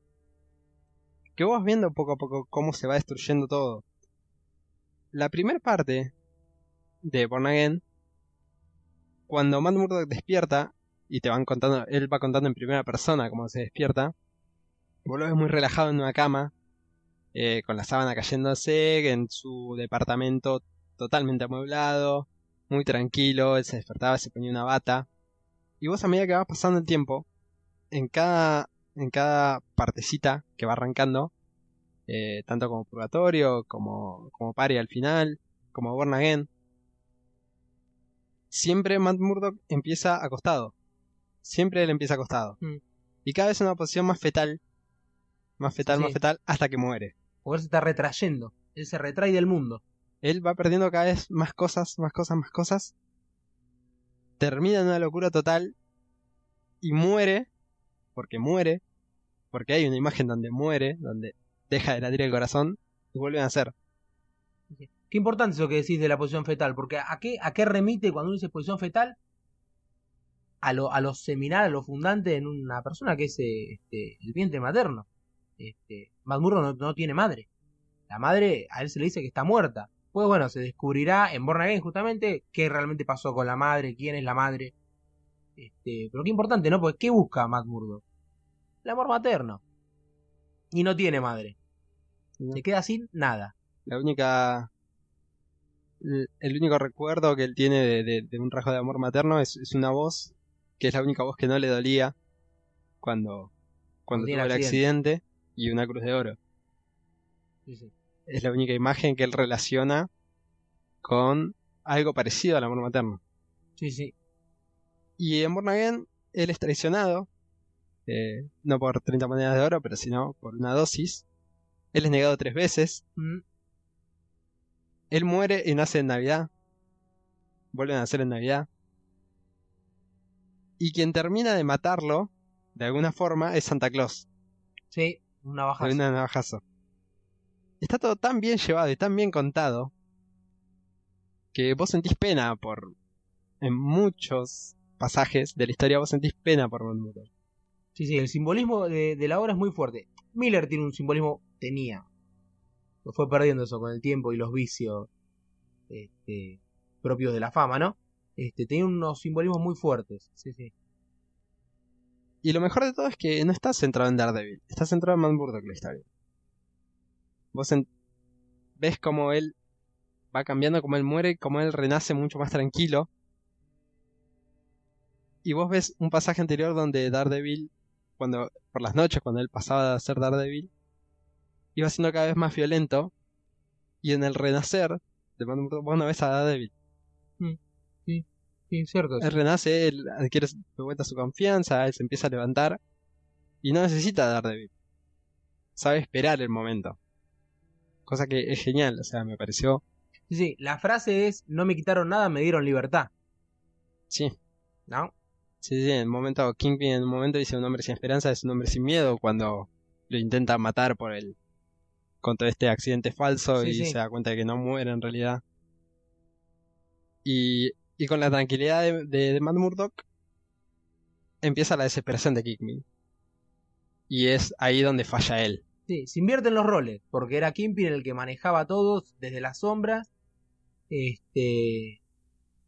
que vos vas viendo poco a poco cómo se va destruyendo todo. La primera parte de Born Again, cuando Matt Murdock despierta y te van contando, él va contando en primera persona cómo se despierta, vos lo ves muy relajado en una cama, eh, con la sábana cayéndose, en su departamento totalmente amueblado, muy tranquilo, él se despertaba, se ponía una bata. Y vos a medida que va pasando el tiempo, en cada, en cada partecita que va arrancando, eh, tanto como Purgatorio, como, como Pari al final, como Born Again. Siempre Matt Murdock empieza acostado. Siempre él empieza acostado. Mm. Y cada vez en una posición más fetal. Más fetal, Sí. más fetal, hasta que muere. Porque él se está retrayendo. Él se retrae del mundo. Él va perdiendo cada vez más cosas, más cosas, más cosas. Termina en una locura total. Y muere. Porque muere. Porque hay una imagen donde muere, donde deja de latir el corazón. Y vuelve a nacer. Qué importante eso que decís de la posición fetal, porque ¿a qué, a qué remite cuando uno dice posición fetal? A lo, a lo seminal, a lo fundante en una persona que es este, el vientre materno. Este, Matt Murdock no, no tiene madre. La madre, a él se le dice que está muerta. Pues bueno, se descubrirá en Born Again justamente qué realmente pasó con la madre, quién es la madre. Este, pero qué importante, ¿no? Porque ¿qué busca Matt Murdock? El amor materno. Y no tiene madre. ¿no? Se queda sin nada. La única. El, único recuerdo que él tiene de, de- de un rasgo de amor materno es, es una voz, que es la única voz que no le dolía cuando, cuando tuvo el el accidente, y una cruz de oro. Sí, sí. Es la única imagen que él relaciona con algo parecido al amor materno. Sí, sí. Y en Born Again, él es traicionado, eh, no por 30 monedas de oro, pero sino por una dosis. Él es negado tres veces. Mm. Él muere y nace en Navidad. Vuelve a nacer en Navidad. Y quien termina de matarlo, de alguna forma, es Santa Claus. Sí, una baja. De una navajazo. Está todo tan bien llevado y tan bien contado que vos sentís pena por. En muchos pasajes de la historia vos sentís pena por Von. Sí, sí, el simbolismo de, de la obra es muy fuerte. Miller tiene un simbolismo, tenía. Lo fue perdiendo eso con el tiempo y los vicios este, propios de la fama, ¿no? Este, tenía unos simbolismos muy fuertes. Sí, sí. Y lo mejor de todo es que no está centrado en Daredevil, está centrado en Man Murdock la historia. Vos ves cómo él va cambiando, cómo él muere, cómo él renace mucho más tranquilo. Y vos ves un pasaje anterior donde Daredevil, cuando por las noches, cuando él pasaba a ser Daredevil, iba siendo cada vez más violento. Y en el renacer de Man Murdock, vos no ves a Daredevil. Sí, cierto. Él renace, él adquiere de vuelta su confianza, él se empieza a levantar y no necesita Daredevil. Sabe esperar el momento. Cosa que es genial, o sea, me pareció. Sí, sí, la frase es, no me quitaron nada, me dieron libertad. Sí, ¿No? sí, sí, en el momento, Kingpin en un momento dice un hombre sin esperanza es un hombre sin miedo cuando lo intenta matar por el. con todo este accidente falso Sí, y sí. se da cuenta de que no muere en realidad. Y, y con la tranquilidad de, de, de Murdock empieza la desesperación de Kingpin. Y es ahí donde falla él. Sí, se invierten los roles, porque era Kimpin el que manejaba a todos desde las sombras, este,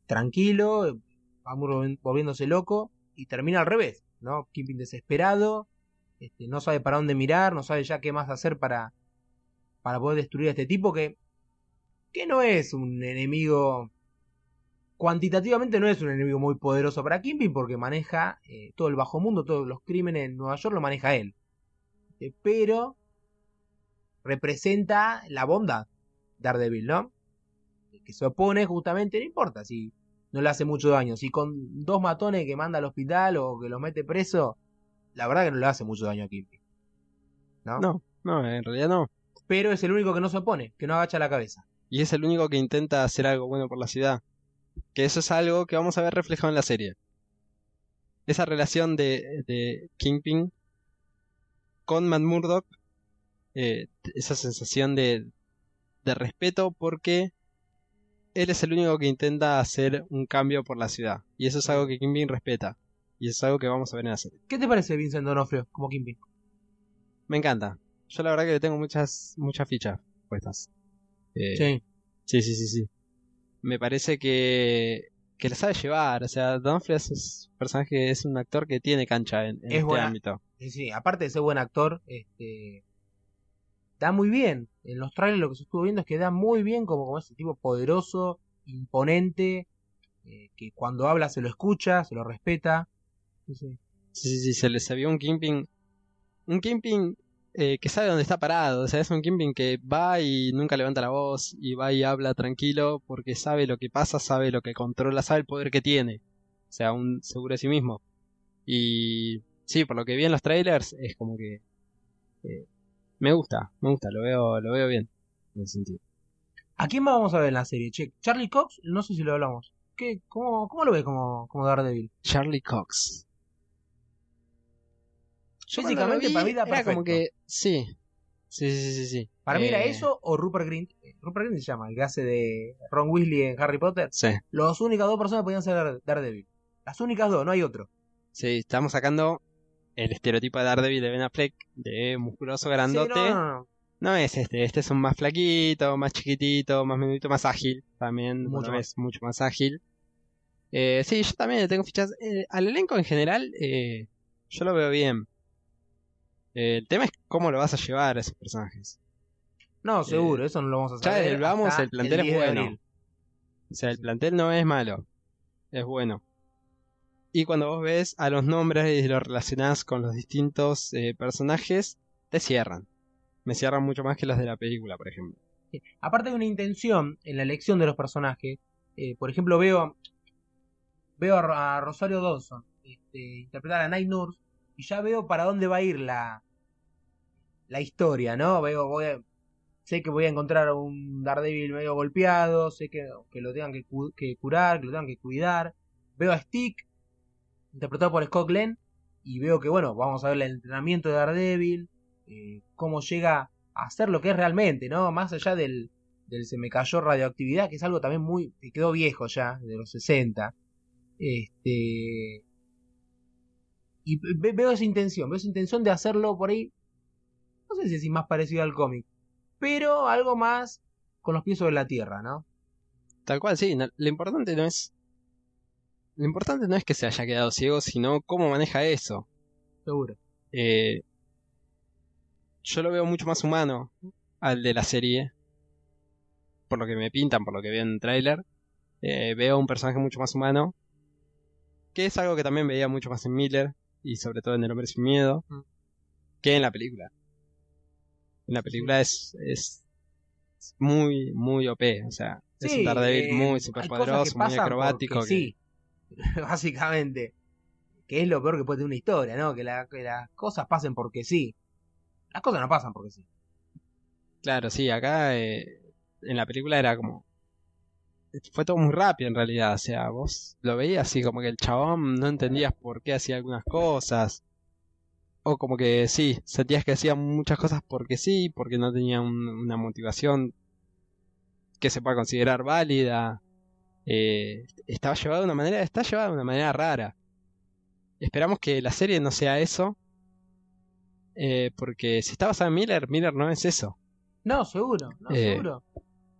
tranquilo, va volvi- volviéndose loco, y termina al revés, ¿no? Kimpin desesperado, este, no sabe para dónde mirar, no sabe ya qué más hacer para, para poder destruir a este tipo que, que no es un enemigo, cuantitativamente no es un enemigo muy poderoso para Kimpin, porque maneja eh, todo el bajo mundo, todos los crímenes en Nueva York lo maneja él. Eh, pero representa la bondad Daredevil, ¿no? Que se opone justamente, no importa si no le hace mucho daño. Si con dos matones que manda al hospital o que los mete preso, la verdad que no le hace mucho daño a Kingpin. ¿No? No, no, en realidad no. Pero es el único que no se opone, que no agacha la cabeza. Y es el único que intenta hacer algo bueno por la ciudad. Que eso es algo que vamos a ver reflejado en la serie. Esa relación de, de Kingpin con Matt Murdock, eh, esa sensación de, de respeto porque él es el único que intenta hacer un cambio por la ciudad. Y eso es algo que Kingpin respeta. Y eso es algo que vamos a ver en la serie. ¿Qué te parece Vincent Donofrio como Kingpin? Me encanta. Yo la verdad que le tengo muchas, muchas fichas puestas. Eh, Sí. Sí, sí, sí, sí. Me parece que, que la sabe llevar. O sea, Donofrio es un personaje, es un actor que tiene cancha en, en Es este buena. ámbito. Sí, sí, aparte de ser buen actor, este da muy bien. En los trailers lo que se estuvo viendo es que da muy bien como, como ese tipo poderoso, imponente, eh, que cuando habla se lo escucha, se lo respeta. Sí, sí. Sí, se le se vio un Kingpin. Un Kingpin eh, que sabe dónde está parado. O sea, es un Kingpin que va y nunca levanta la voz y va y habla tranquilo porque sabe lo que pasa, sabe lo que controla, sabe el poder que tiene. O sea, un seguro de sí mismo. Y sí, por lo que vi en los trailers, es como que eh, me gusta, me gusta, lo veo, lo veo bien en ese sentido. ¿A quién más vamos a ver en la serie? Che, Charlie Cox, no sé si lo hablamos. ¿Qué, cómo, ¿Cómo lo ves como, como Daredevil? Charlie Cox. Yo Físicamente, vi, para mí da era perfecto. como que sí. Sí, sí, sí, sí. Para mí era Eh, eso o Rupert Grint. Rupert Grint se llama, el que hace de Ron Weasley en Harry Potter. Sí. Las únicas dos personas podían ser Dare- Daredevil. Las únicas dos, no hay otro. Sí, estamos sacando el estereotipo de Daredevil de Ben Affleck, de musculoso Sí, grandote. no, no, no. No es este, este es un más flaquito, más chiquitito, más menudito, más ágil. También, Mucho más. mucho más ágil. Eh, sí, yo también le tengo fichas. eh, al elenco en general, eh, yo lo veo bien. Eh, el tema es cómo lo vas a llevar a esos personajes. No, seguro, eso no lo vamos a Eh, ya saber. el- vamos, hasta el plantel es 10 de bueno. O sea, el plantel no es malo, es bueno. Y cuando vos ves a los nombres y los relacionás con los distintos eh, personajes, te cierran. Me cierran mucho más que los de la película, por ejemplo. Aparte de una intención en la elección de los personajes, eh, por ejemplo, veo veo a Rosario Dawson este, interpretar a Night Nurse y ya veo para dónde va a ir la, la historia, ¿no? Veo, voy a- sé que voy a encontrar un Daredevil medio golpeado, sé que, que lo tengan que, que curar, que lo tengan que cuidar. Veo a Stick, interpretado por Scott Glenn, y veo que, bueno, vamos a ver el entrenamiento de Daredevil, eh, cómo llega a hacer lo que es realmente, ¿no? Más allá del, del se me cayó radioactividad, que es algo también muy, que quedó viejo ya, de los 60. Este. Y ve- veo esa intención, veo esa intención de hacerlo por ahí, no sé si es más parecido al cómic, pero algo más con los pies sobre la tierra, ¿no? Tal cual, sí. no- lo importante no es. Lo importante no es que se haya quedado ciego, sino cómo maneja eso. Seguro. Eh, yo lo veo mucho más humano al de la serie. Por lo que me pintan, por lo que veo en el tráiler. Eh, veo un personaje mucho más humano. Que es algo que también veía mucho más en Miller. Y sobre todo en El Hombre Sin Miedo. Que en la película. En la película es, es muy, muy OP. O sea, es un Daredevil eh, muy superpoderoso, muy acrobático. que- Sí, básicamente. Que es lo peor que puede tener una historia, ¿no? Que, la- que las cosas pasen porque sí. Las cosas no pasan porque sí. Claro, sí, acá eh, en la película era como... Fue todo muy rápido en realidad, o sea, vos lo veías así como que el chabón no entendías por qué hacía algunas cosas. O como que sí, sentías que hacía muchas cosas porque sí, porque no tenía un- una motivación que se pueda considerar válida. Eh, estaba llevado de una manera, está llevado de una manera rara. Esperamos que la serie no sea eso. eh, porque si está basada en Miller, Miller no es eso. No, seguro, no, Eh, seguro.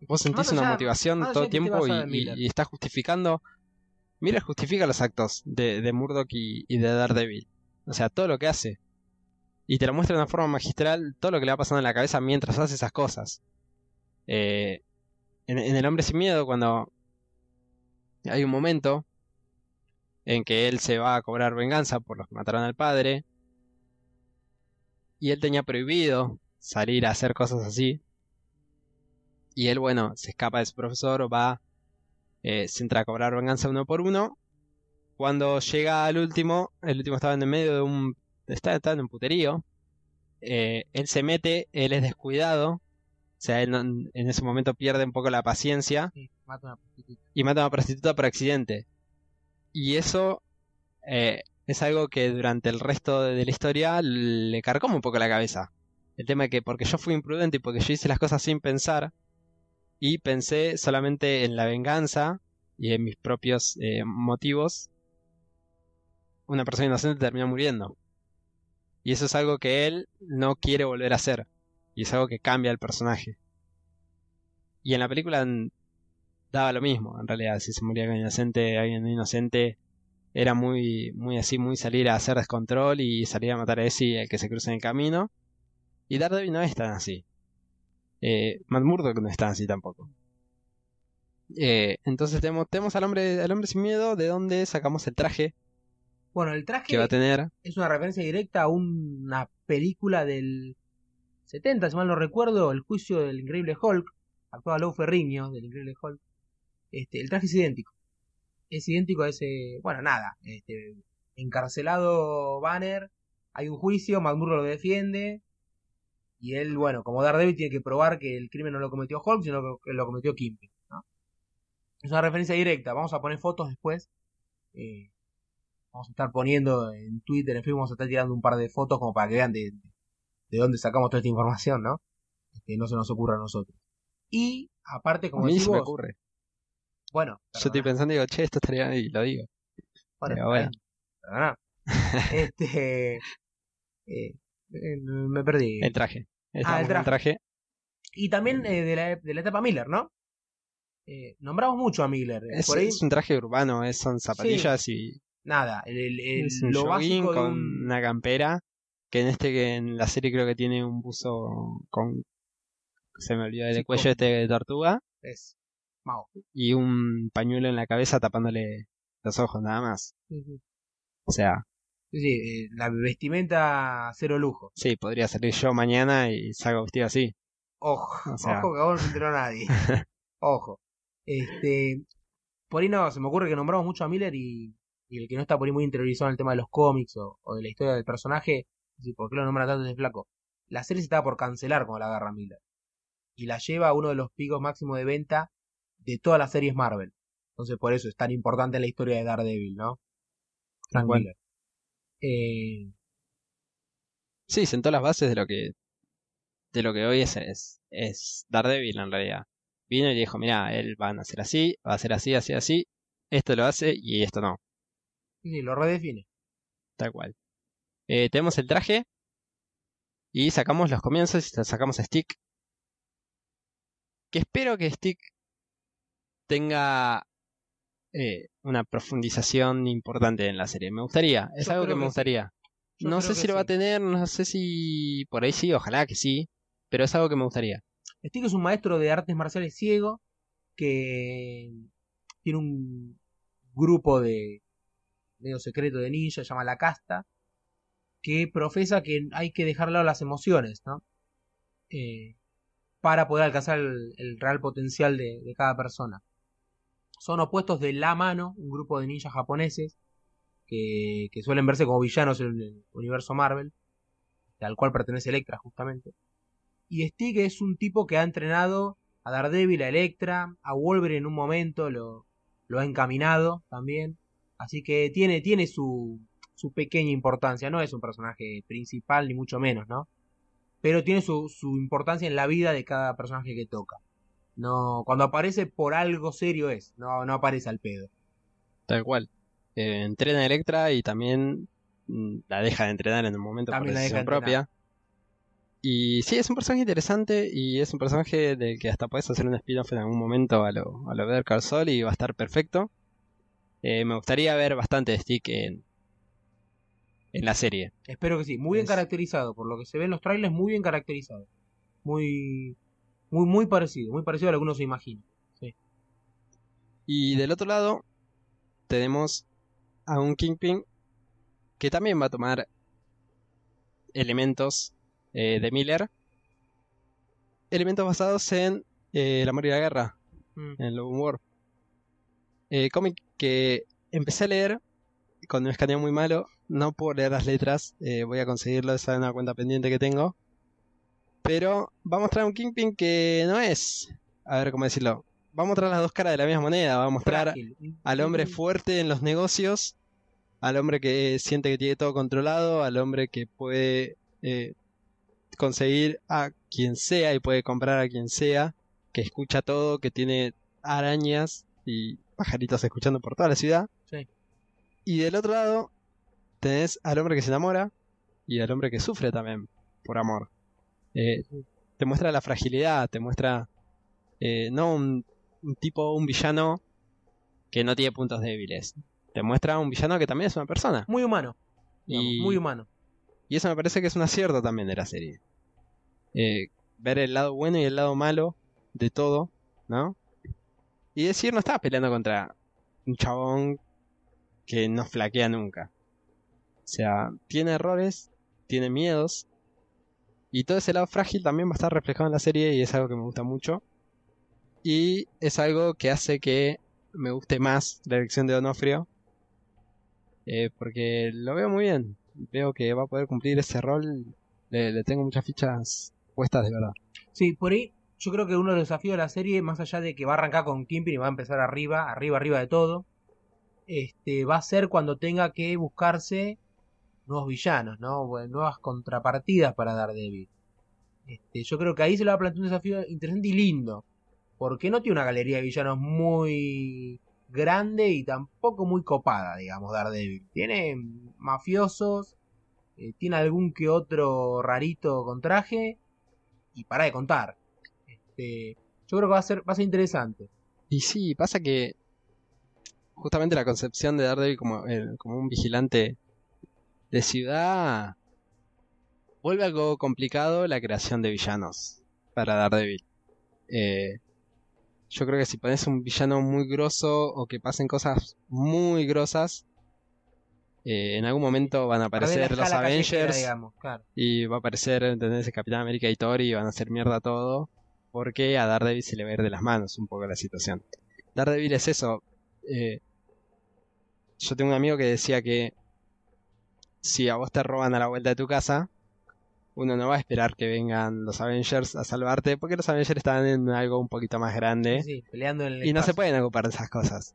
Vos sentís una motivación todo el tiempo y, basada en y- Miller. y está justificando. Miller justifica los actos de, de Murdoch y, y de Daredevil. O sea, todo lo que hace. Y te lo muestra de una forma magistral todo lo que le va pasando en la cabeza mientras hace esas cosas. Eh, en, en El Hombre Sin Miedo, cuando hay un momento en que él se va a cobrar venganza por los que mataron al padre. Y él tenía prohibido salir a hacer cosas así. Y él, bueno, se escapa de su profesor, va, eh, se entra a cobrar venganza uno por uno. Cuando llega al último, el último estaba en el medio de un... Está, está en un puterío. Eh, él se mete, él es descuidado. O sea, él no- en ese momento pierde un poco la paciencia Sí, mata una prostituta. y mata a una prostituta por accidente. Y eso eh, es algo que durante el resto de la historia le carcoma un poco la cabeza. El tema de que porque yo fui imprudente y porque yo hice las cosas sin pensar y pensé solamente en la venganza y en mis propios eh, motivos, una persona inocente terminó muriendo. Y eso es algo que él no quiere volver a hacer. Y es algo que cambia el personaje. Y en la película daba lo mismo, en realidad. Si se moría alguien inocente, alguien inocente, era muy, muy así, muy salir a hacer descontrol y salir a matar a ese al que se cruce en el camino. Y Daredevil no es tan así. Eh, Matt Murdock no es tan así tampoco. Eh, entonces tenemos, tenemos al hombre, al hombre sin miedo, de donde sacamos el traje Bueno, el traje que va a tener. es una referencia directa a una película del 70, si mal no recuerdo, el juicio del Increíble Hulk, actuaba Lou Ferrigno del Increíble Hulk. Este, el traje es idéntico. Es idéntico a ese, bueno, nada, este, encarcelado Banner, hay un juicio, McMurray lo defiende, y él, bueno, como Daredevil tiene que probar que el crimen no lo cometió Hulk, sino que lo cometió Kingpin. ¿no? Es una referencia directa. Vamos a poner fotos después. Eh, vamos a estar poniendo en Twitter, en Facebook, vamos a estar tirando un par de fotos como para que vean de, de dónde sacamos toda esta información, ¿no? Que no se nos ocurra a nosotros. Y, aparte, como a mí decís se me vos, ocurre. bueno, Yo estoy pensando y digo, che, esto estaría bien", y lo digo. Bueno, Pero bueno. este. eh, me perdí. El traje. Estábamos el traje. Y también eh, de, la, de la etapa Miller, ¿no? Eh, nombramos mucho a Miller. eh, Es, Por ahí, es un traje urbano, es, son zapatillas y nada. El, el- el- es un lo jogging básico con un- una campera. Que en este que en la serie creo que tiene un buzo con. Se me olvidó el Sí, cuello con- este de tortuga. Es Mao. Y un pañuelo en la cabeza tapándole los ojos, nada más. O sea, Sí, sí, eh, la vestimenta cero lujo. sí, podría salir yo mañana y salgo vestido así. Ojo, O sea- ojo que aún no se enteró nadie. ojo. Este, por ahí no, se me ocurre que nombramos mucho a Miller y, y el que no está por ahí muy interiorizado en el tema de los cómics o, o de la historia del personaje, dice, ¿por qué lo nombra tanto ese flaco? La serie se estaba por cancelar cuando la agarra Miller. Y la lleva a uno de los picos máximos de venta de todas las series Marvel. Entonces por eso es tan importante en la historia de Daredevil, ¿no? Frank. Miller. Eh, Sí, sentó las bases de lo que de lo que hoy es, es, es Daredevil en realidad. Vino y dijo, mira, él va a hacer así, va a hacer así, así, así, esto lo hace y esto no, sí, lo redefine. tal cual. Eh, tenemos el traje y sacamos los comienzos y sacamos a Stick. Que espero que Stick tenga eh, una profundización importante en la serie. Me gustaría, es Yo algo que me sí. gustaría. No sé si lo va a tener, no sé si por ahí sí, ojalá que sí, pero es algo que me gustaría. Stick es un maestro de artes marciales ciego que tiene un grupo de medio secreto de ninja, se llama la casta, que profesa que hay que dejar de lado las emociones, ¿no? Eh, para poder alcanzar el, el real potencial de, de cada persona. Son opuestos de la mano, un grupo de ninjas japoneses que, que suelen verse como villanos en el universo Marvel, al cual pertenece Electra justamente. Y Stick es un tipo que ha entrenado a Daredevil, a Electra, a Wolverine en un momento, lo, lo ha encaminado también. Así que tiene, tiene su, su pequeña importancia. No es un personaje principal, ni mucho menos, ¿no? Pero tiene su, su importancia en la vida de cada personaje que toca. No, cuando aparece por algo serio es, no, no aparece al pedo. Tal cual. Eh, entrena a Electra y también mm, la deja de entrenar en un momento También por la deja decisión entrenar. propia. Y sí, es un personaje interesante y es un personaje del que hasta puedes hacer un spin-off en algún momento a lo, a lo Better Call Saul y va a estar perfecto. Eh, me gustaría ver bastante de Stick en, en la serie. Espero que sí. Muy bien Es- caracterizado, por lo que se ve en los trailers, muy bien caracterizado. Muy, muy, muy parecido, muy parecido a lo que uno se imagina. Y del otro lado tenemos a un Kingpin que también va a tomar elementos eh, de Miller. Elementos basados en eh, El amor y la guerra, Mm. en and War. Eh, cómic que empecé a leer con un escaneo muy malo. No puedo leer las letras, eh, voy a conseguirlo, esa es una cuenta pendiente que tengo. Pero va a mostrar un Kingpin que no es, a ver cómo decirlo, va a mostrar las dos caras de la misma moneda, va a mostrar Frágil. al hombre fuerte en los negocios, al hombre que siente que tiene todo controlado, al hombre que puede eh, conseguir a quien sea y puede comprar a quien sea, que escucha todo, que tiene arañas y pajaritos escuchando por toda la ciudad. Sí. Y del otro lado tenés al hombre que se enamora y al hombre que sufre también por amor. Eh, te muestra la fragilidad, te muestra eh, no un, un tipo, un villano que no tiene puntos débiles. Te muestra un villano que también es una persona. Muy humano. digamos, Y- Muy humano. Y eso me parece que es un acierto también de la serie. Eh, ver el lado bueno y el lado malo de todo, ¿no? Y decir, no estaba peleando contra un chabón que no flaquea nunca. O sea, tiene errores, tiene miedos, Y todo ese lado frágil también va a estar reflejado en la serie y es algo que me gusta mucho. Y es algo que hace que me guste más la elección de Donofrio. Eh, porque lo veo muy bien. Veo que va a poder cumplir ese rol. Le, le tengo muchas fichas puestas de verdad. Sí, por ahí yo creo que uno de los desafíos de la serie, más allá de que va a arrancar con Kimpin y va a empezar arriba, arriba, arriba de todo, este, va a ser cuando tenga que buscarse nuevos villanos, ¿no? Bueno, nuevas contrapartidas para Daredevil. Este, yo creo que ahí se le va a plantear un desafío interesante y lindo. Porque no tiene una galería de villanos muy grande y tampoco muy copada, digamos, Daredevil. Tiene mafiosos, eh, tiene algún que otro rarito con traje y para de contar. Este, yo creo que va a ser, va a ser interesante. Y sí, pasa que justamente la concepción de Daredevil como, el- como un vigilante de ciudad vuelve algo complicado la creación de villanos para Daredevil. Eh, yo creo que si pones un villano muy grosso o que pasen cosas muy grosas, eh, en algún momento van a aparecer los Avengers digamos, claro. y va a aparecer, ¿entendés? El Capitán América y Thor y van a hacer mierda todo. Porque a Daredevil se le va a ir de las manos un poco la situación. Daredevil es eso. eh, yo tengo un amigo que decía que si a vos te roban a la vuelta de tu casa, uno no va a esperar que vengan los Avengers a salvarte, porque los Avengers están en algo un poquito más grande Sí, peleando en el y no se pueden ocupar de esas cosas.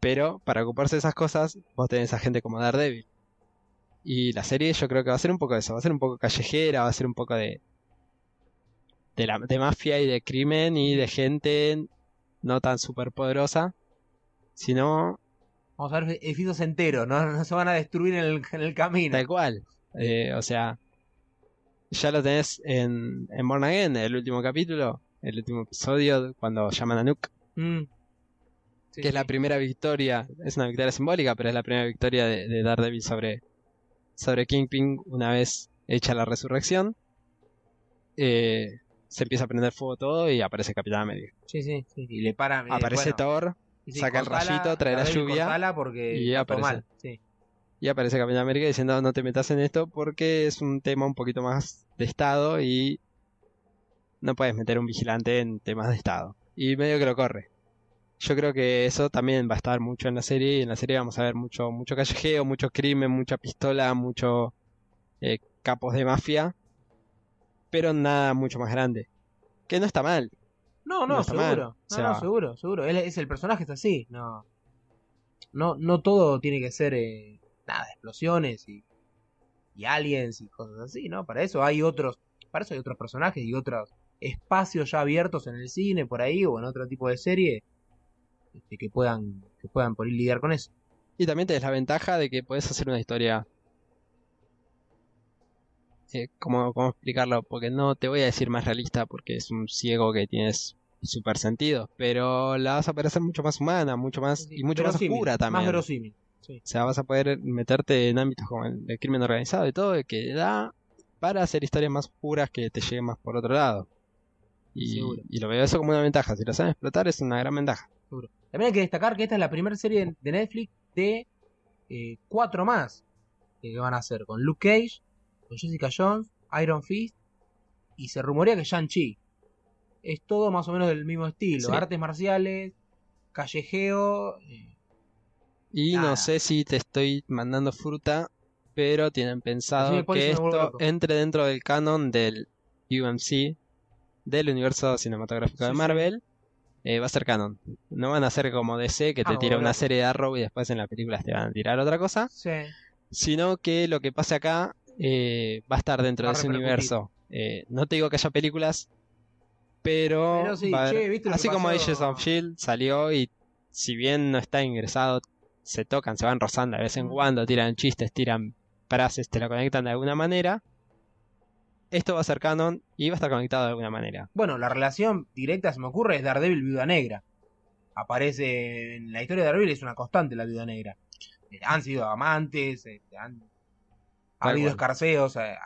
Pero para ocuparse de esas cosas, vos tenés a gente como Daredevil. Y la serie yo creo que va a ser un poco de eso, va a ser un poco callejera, va a ser un poco de de, la, de mafia y de crimen y de gente no tan superpoderosa, sino Vamos a ver edificios enteros, ¿no? No se van a destruir en el, en el camino. tal cual. Eh, o sea, ya lo tenés en, en Born Again, el último capítulo, el último episodio, cuando llaman a Nuke. Mm. Sí, que es la primera victoria, es una victoria simbólica, pero es la primera victoria de, de Daredevil sobre, sobre Kingpin una vez hecha la resurrección. Eh, se empieza a prender fuego todo y aparece Capitán América. Sí, sí, sí. Y le paran. eh, Aparece bueno, Thor sí, saca el rayito, trae la lluvia, porque y aparece. mal. Sí. y aparece Capitán América diciendo no te metas en esto porque es un tema un poquito más de Estado y no puedes meter un vigilante en temas de Estado. Y medio que lo corre. Yo creo que eso también va a estar mucho en la serie y en la serie vamos a ver mucho, mucho callejeo, mucho crimen, mucha pistola, mucho eh, capos de mafia, pero nada mucho más grande. Que no está mal. No, no, seguro. No, O sea- no, seguro, seguro. Él es el personaje, es así. No, no, no todo tiene que ser eh, nada, explosiones y, y aliens y cosas así, ¿no? Para eso hay otros, para eso hay otros personajes y otros espacios ya abiertos en el cine por ahí o en otro tipo de serie este, que puedan que puedan por ahí lidiar con eso. Y también tenés la ventaja de que puedes hacer una historia. Eh, ¿cómo, ¿Cómo explicarlo? Porque no te voy a decir más realista porque es un ciego que tienes super sentido. Pero la vas a parecer mucho más humana, mucho más. y mucho más oscura también. Más verosímil. Sí. O sea, vas a poder meterte en ámbitos como el, el crimen organizado y todo, que da para hacer historias más oscuras que te lleguen más por otro lado. Y, y lo veo eso como una ventaja. Si lo saben explotar, es una gran ventaja. También hay que destacar que esta es la primera serie de Netflix de eh, cuatro más que van a hacer con Luke Cage, con Jessica Jones, Iron Fist y se rumorea que Shang-Chi. Es todo más o menos del mismo estilo, Sí. artes marciales, callejeo. eh, Y Nada. no sé si te estoy mandando fruta, pero tienen pensado que esto entre dentro del canon del UMC, del universo cinematográfico Sí, de sí. Marvel. eh, va a ser canon. No van a ser como DC que Ah, te me tira una serie de Arrow y después en las películas te van a tirar otra cosa, sí. sino que lo que pase acá eh, va a estar dentro Va de ese universo. Eh, no te digo que haya películas, pero, Pero sí, va a haber- che, ¿viste lo que así como? Agents of Shield salió y si bien no está ingresado, se tocan, se van rozando de vez en cuando, tiran chistes, tiran frases, te lo conectan de alguna manera. Esto va a ser canon y va a estar conectado de alguna manera. Bueno, la relación directa se me ocurre es Daredevil Viuda Negra. Aparece en la historia de Daredevil, es una constante la Viuda Negra. Eh, han sido amantes, este, han, ha habido escarceos. eh,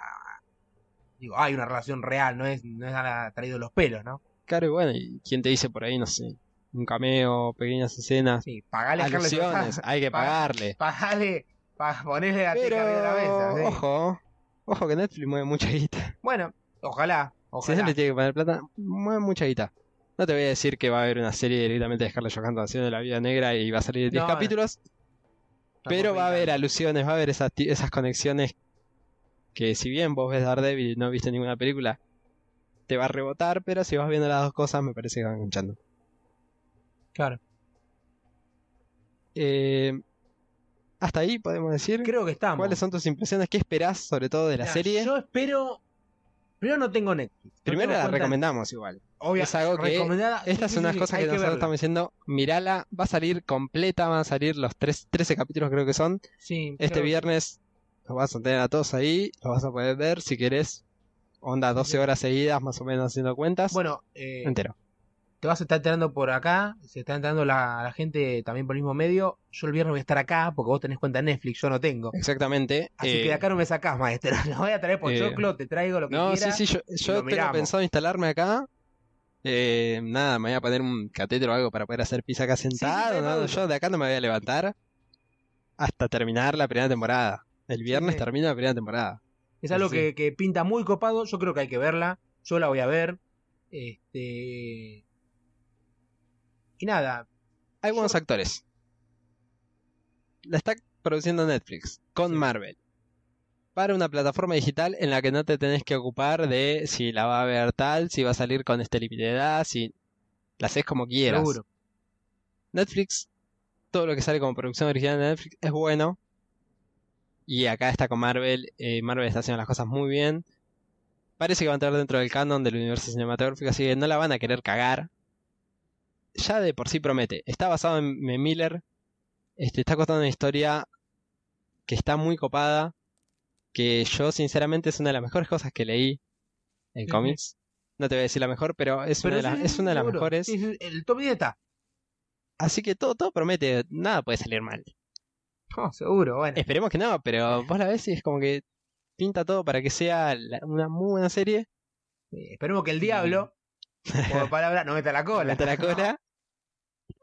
digo, hay una relación real, no es, no es nada traído de los pelos, ¿no? Claro, y bueno, ¿y quién te dice por ahí, no sé, un cameo, pequeñas escenas, Sí, pagale alusiones, hay que Pa- pagarle. Pagale, pa- ponerle la Pero, de la mesa. sí. ojo, ojo que Netflix mueve mucha guita. Bueno, Ojalá, Si ojalá. le tiene que poner plata, mueve mucha guita. No te voy a decir que va a haber una serie directamente de Scarlett Johansson haciendo la vida negra y va a salir 10 No, no. capítulos, pero va a haber alusiones, va a haber esas, esas conexiones que si bien vos ves Daredevil y no viste ninguna película, te va a rebotar, pero si vas viendo las dos cosas me parece que van enganchando. Claro. Eh, hasta ahí podemos decir. Creo que estamos. ¿Cuáles son tus impresiones? ¿Qué esperás sobre todo de la Mira, serie? Yo espero. Primero no tengo Netflix. No Primero tengo la cuenta- recomendamos igual. Obvia- es algo que- recomendada. Sí, Esta sí, es una sí, cosa hay que nosotros verla. estamos diciendo. Mirala, va a salir completa, van a salir los tres, 13 capítulos creo que son. Sí, Este viernes los vas a tener a todos ahí, los vas a poder ver si querés. Onda 12 horas seguidas más o menos haciendo cuentas. Bueno, eh, entero. te vas a estar enterando por acá. Se está enterando la, la gente también por el mismo medio. Yo el viernes voy a estar acá porque vos tenés cuenta en Netflix, yo no tengo. Exactamente. Así eh, que de acá no me sacás, maestro. Lo voy a traer por eh, choclo, te traigo lo que No, quieras. sí, sí, yo, yo tengo pensado instalarme acá. Eh, nada, me voy a poner un catéter o algo para poder hacer pizza acá sentado. sí, ¿no? no, Yo de acá no me voy a levantar hasta terminar la primera temporada. El viernes sí. termina la primera temporada. Es algo Sí. que, que pinta muy copado. Yo creo que hay que verla. Yo la voy a ver. Este. Y nada. Hay buenos actores. La está produciendo Netflix con Sí. Marvel. Para una plataforma digital en la que no te tenés que ocupar de si la va a ver tal, si va a salir con este límite de edad, si la haces como quieras. Seguro. Netflix, todo lo que sale como producción original de Netflix es bueno. Y acá está con Marvel. eh, Marvel está haciendo las cosas muy bien. Parece que va a entrar dentro del canon del universo cinematográfico, así que no la van a querer cagar. Ya de por sí promete. Está basado en, en Miller. Este, está contando una historia que está muy copada. Que yo, sinceramente, es una de las mejores cosas que leí en Ujú. cómics. No te voy a decir la mejor, pero es Pero una de, las- sí, es una de las mejores. Sí, sí, el top 10 está. Así que todo, todo promete, nada puede salir mal. Oh, seguro, bueno. Esperemos que no, pero vos la ves y es como que pinta todo para que sea la- una muy buena serie. Eh, esperemos que el diablo, por palabra, no meta la cola. Mete la cola.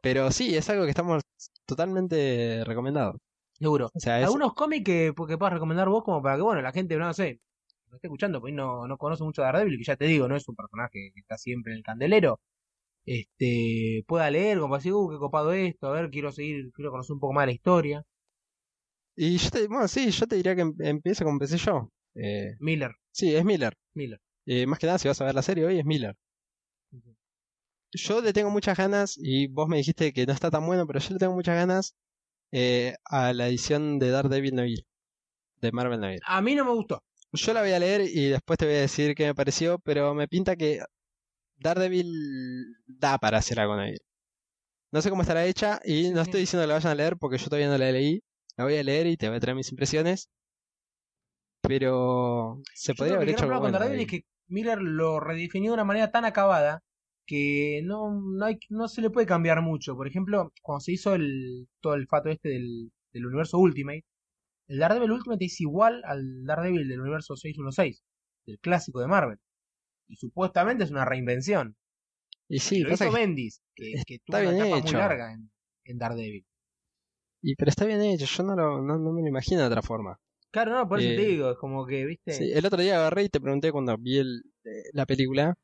Pero sí, es algo que estamos totalmente recomendados. Seguro. O sea, es, Algunos cómics que, que puedas recomendar vos como para que, bueno, la gente, no sé, no esté escuchando, porque no, no conoce mucho a Daredevil, que ya te digo, no es un personaje que está siempre en el candelero. Este, pueda leer, como para decir, uh, qué copado esto, a ver, quiero seguir, quiero conocer un poco más de la historia. Y yo te, bueno, sí, yo te diría que em- empiece como empecé yo. Eh, Miller, sí, es Miller. Miller. Eh, más que nada, si vas a ver la serie hoy, es Miller. Yo le tengo muchas ganas, y vos me dijiste que no está tan bueno, pero yo le tengo muchas ganas eh, a la edición de Daredevil Neville. De Marvel Neville. A mí no me gustó. Yo la voy a leer y después te voy a decir qué me pareció, pero me pinta que Daredevil da para hacer algo Neville. No sé cómo estará hecha y no estoy diciendo que la vayan a leer porque yo todavía no la leí. La voy a leer y te voy a traer mis impresiones. Pero se Yo podría haber hecho algo problema con bueno es que Miller lo redefinió de una manera tan acabada que no, no, hay, no se le puede cambiar mucho. Por ejemplo, cuando se hizo el, todo el fato este del, del universo Ultimate, el Daredevil Ultimate es igual al Daredevil del universo 616, del clásico de Marvel. Y supuestamente es una reinvención. Y sí, lo hizo que- Bendis, que, que tuvo una etapa hecho. muy larga en, en Daredevil. Y, pero está bien hecho, yo no, lo, no, no me lo imagino de otra forma. Claro, no, por eso Eh, te digo, es como que, viste, Sí, el otro día agarré y te pregunté cuando vi el- eh, la película,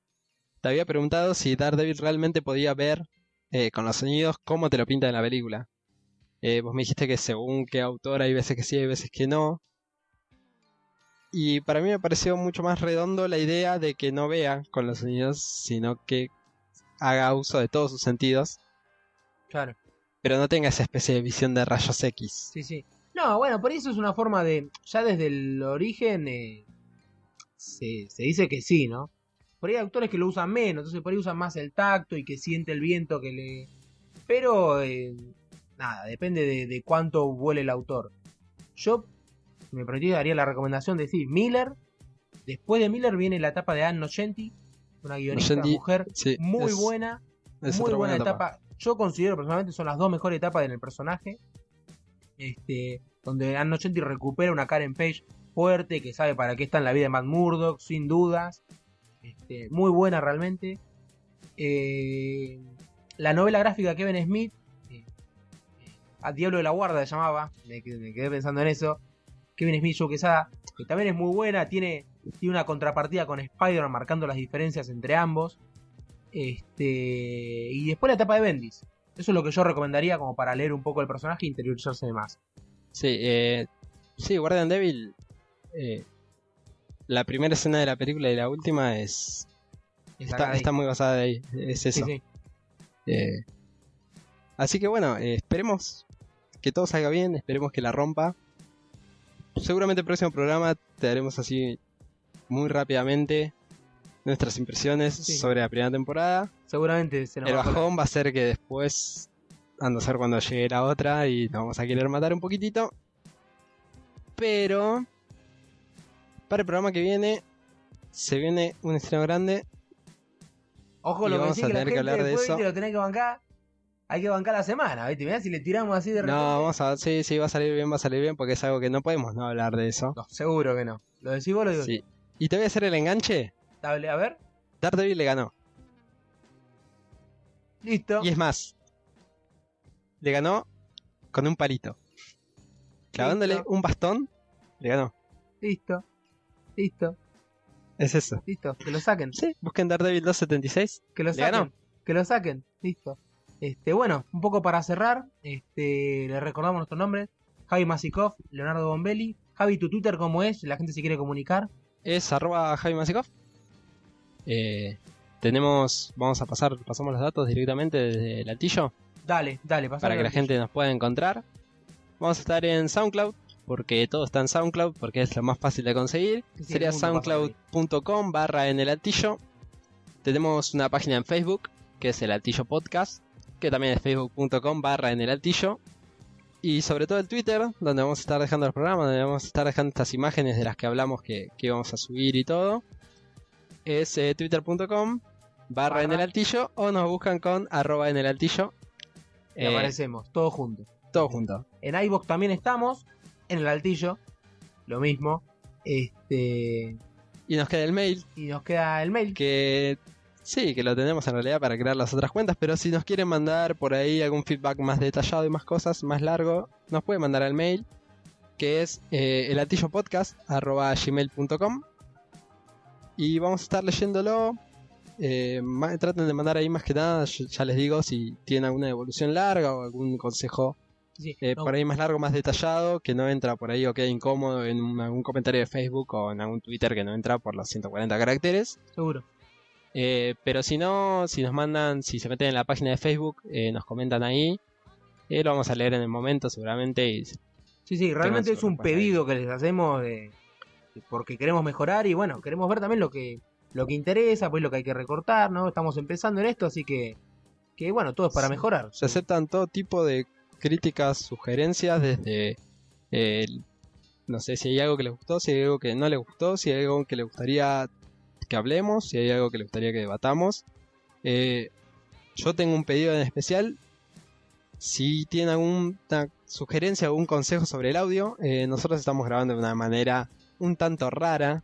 te había preguntado si Daredevil realmente podía ver eh, con los sonidos cómo te lo pinta en la película. Eh, vos me dijiste que según qué autor hay veces que sí, hay veces que no. Y para mí me pareció mucho más redondo la idea de que no vea con los sonidos, sino que haga uso de todos sus sentidos, claro. Pero no tenga esa especie de visión de rayos X. Sí, sí. No, bueno, por eso es una forma de. Ya desde el origen eh, se, se dice que sí, ¿no? Por ahí hay autores que lo usan menos, entonces por ahí usan más el tacto y que siente el viento que le. Pero, eh, nada, depende de, de cuánto vuele el autor. Yo, si me permitís, daría la recomendación de decir Miller. Después de Miller viene la etapa de Anne Nocenti, una guionista Nocenti, mujer Sí, muy es- buena es muy buena etapa. etapa. Yo considero personalmente son las dos mejores etapas en el personaje. Este, donde Anne Nocenti recupera una Karen Page fuerte, que sabe para qué está en la vida de Matt Murdock, sin dudas. Este, muy buena realmente. Eh, la novela gráfica Kevin Smith, eh, eh, A Diablo de la Guarda se llamaba, me, qued- me quedé pensando en eso. Kevin Smith, Joe Quesada, que también es muy buena, tiene Tiene una contrapartida con Spider-Man marcando las diferencias entre ambos. Este, y después la etapa de Bendis. Eso es lo que yo recomendaría como para leer un poco el personaje e interiorizarse más. Sí, eh, sí, Guardian Devil. eh, la primera escena de la película y la última es. Está, está muy basada de ahí. Es eso. Sí, sí. Eh, así que bueno, esperemos que todo salga bien, esperemos que la rompa. Seguramente el próximo programa te daremos así muy rápidamente nuestras impresiones Sí. sobre la primera temporada. Seguramente se nos El va a colar. bajón va a ser que después ando a ser cuando llegue la otra y nos vamos a querer matar un poquitito. Pero para el programa que viene se viene un estreno grande. Ojo, lo que vamos a que la tener que gente hablar de eso. lo tenés que bancar. Hay que bancar la semana, ¿viste? Mirá si le tiramos así de repente. No, vamos a sí, sí, va a salir bien, va a salir bien porque es algo que no podemos no hablar de eso. No, seguro que no. ¿Lo decís vos lo digo? Sí. Y te voy a hacer el enganche. A ver. Daredevil le ganó. Listo. Y es más, le ganó con un palito. Clavándole Listo. un bastón, le ganó. Listo. Listo. Es eso. Listo. Que lo saquen. Sí, busquen Daredevil 276. Que lo ¿Le saquen. ganó? Que lo saquen. Listo. Este, bueno, un poco para cerrar, este, le recordamos nuestros nombres. Javi Masikov, Leonardo Bombelli. Javi, tu Twitter cómo es, la gente se quiere comunicar. Es arroba Javi Masikov. Eh, tenemos, vamos a pasar, pasamos los datos directamente desde el altillo Dale, dale, pasá para que la gente nos pueda encontrar. Vamos a estar en SoundCloud, porque todo está en SoundCloud, porque es lo más fácil de conseguir. Sí, Sería soundcloud.com barra en el altillo. Tenemos una página en Facebook, que es el altillo podcast, que también es facebook.com barra en el altillo. Y sobre todo el Twitter, donde vamos a estar dejando los programas, donde vamos a estar dejando estas imágenes de las que hablamos que, que íbamos a subir y todo. Es eh, twitter.com barra en el altillo o nos buscan con arroba en el altillo. Y Eh, aparecemos, todos juntos. todo junto. En iVoox también estamos, en el altillo, lo mismo. Este, Y nos queda el mail, y nos queda el mail. que sí, que lo tenemos en realidad para crear las otras cuentas, pero si nos quieren mandar por ahí algún feedback más detallado y más cosas, más largo, nos puede mandar al mail, que es eh, elatillopodcast.gmail.com y vamos a estar leyéndolo. Eh, traten de mandar ahí más que nada, ya les digo, si tienen alguna devolución larga o algún consejo Sí, eh, no, por ahí más largo, más detallado, que no entra por ahí o queda incómodo en un- algún comentario de Facebook o en algún Twitter que no entra por los 140 caracteres. seguro. Eh, pero si no, si nos mandan, si se meten en la página de Facebook, eh, nos comentan ahí. Eh, lo vamos a leer en el momento seguramente. Y Sí, sí, realmente es un ahí. pedido que les hacemos de- porque queremos mejorar y bueno, queremos ver también lo que lo que interesa, pues lo que hay que recortar, ¿no? Estamos empezando en esto, así que que bueno, todo es para Sí. mejorar. se aceptan todo tipo de críticas, sugerencias, desde... eh, no sé si hay algo que les gustó, si hay algo que no les gustó, si hay algo que les gustaría que hablemos, si hay algo que les gustaría que debatamos. Eh, yo tengo un pedido en especial. Si tienen alguna sugerencia, algún consejo sobre el audio, eh, nosotros estamos grabando de una manera un tanto rara.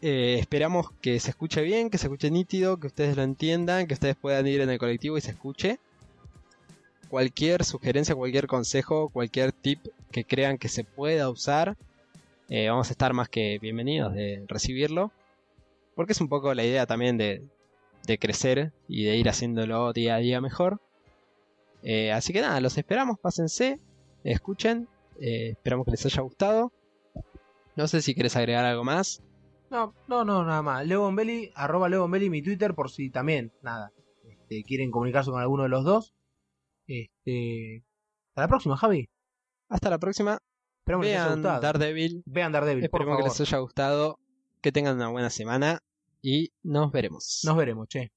Eh, esperamos que se escuche bien, que se escuche nítido, que ustedes lo entiendan, que ustedes puedan ir en el colectivo y se escuche. Cualquier sugerencia, cualquier consejo, cualquier tip que crean que se pueda usar, eh, vamos a estar más que bienvenidos de recibirlo. Porque es un poco la idea también de, de crecer y de ir haciéndolo día a día mejor. Eh, así que nada, los esperamos, pásense, escuchen, esperamos que les haya gustado. No sé si quieres agregar algo más. No, no, no, nada más. Leo Bombelli, arroba Leo Bombelli mi Twitter por si también, nada, este, quieren comunicarse con alguno de los dos. Este, hasta la próxima, Javi. Hasta la próxima. Esperamos que les haya Vean gustado. Daredevil. Vean Daredevil, por Esperemos que favor. les haya gustado. Que tengan una buena semana. Y nos veremos. Nos veremos, che.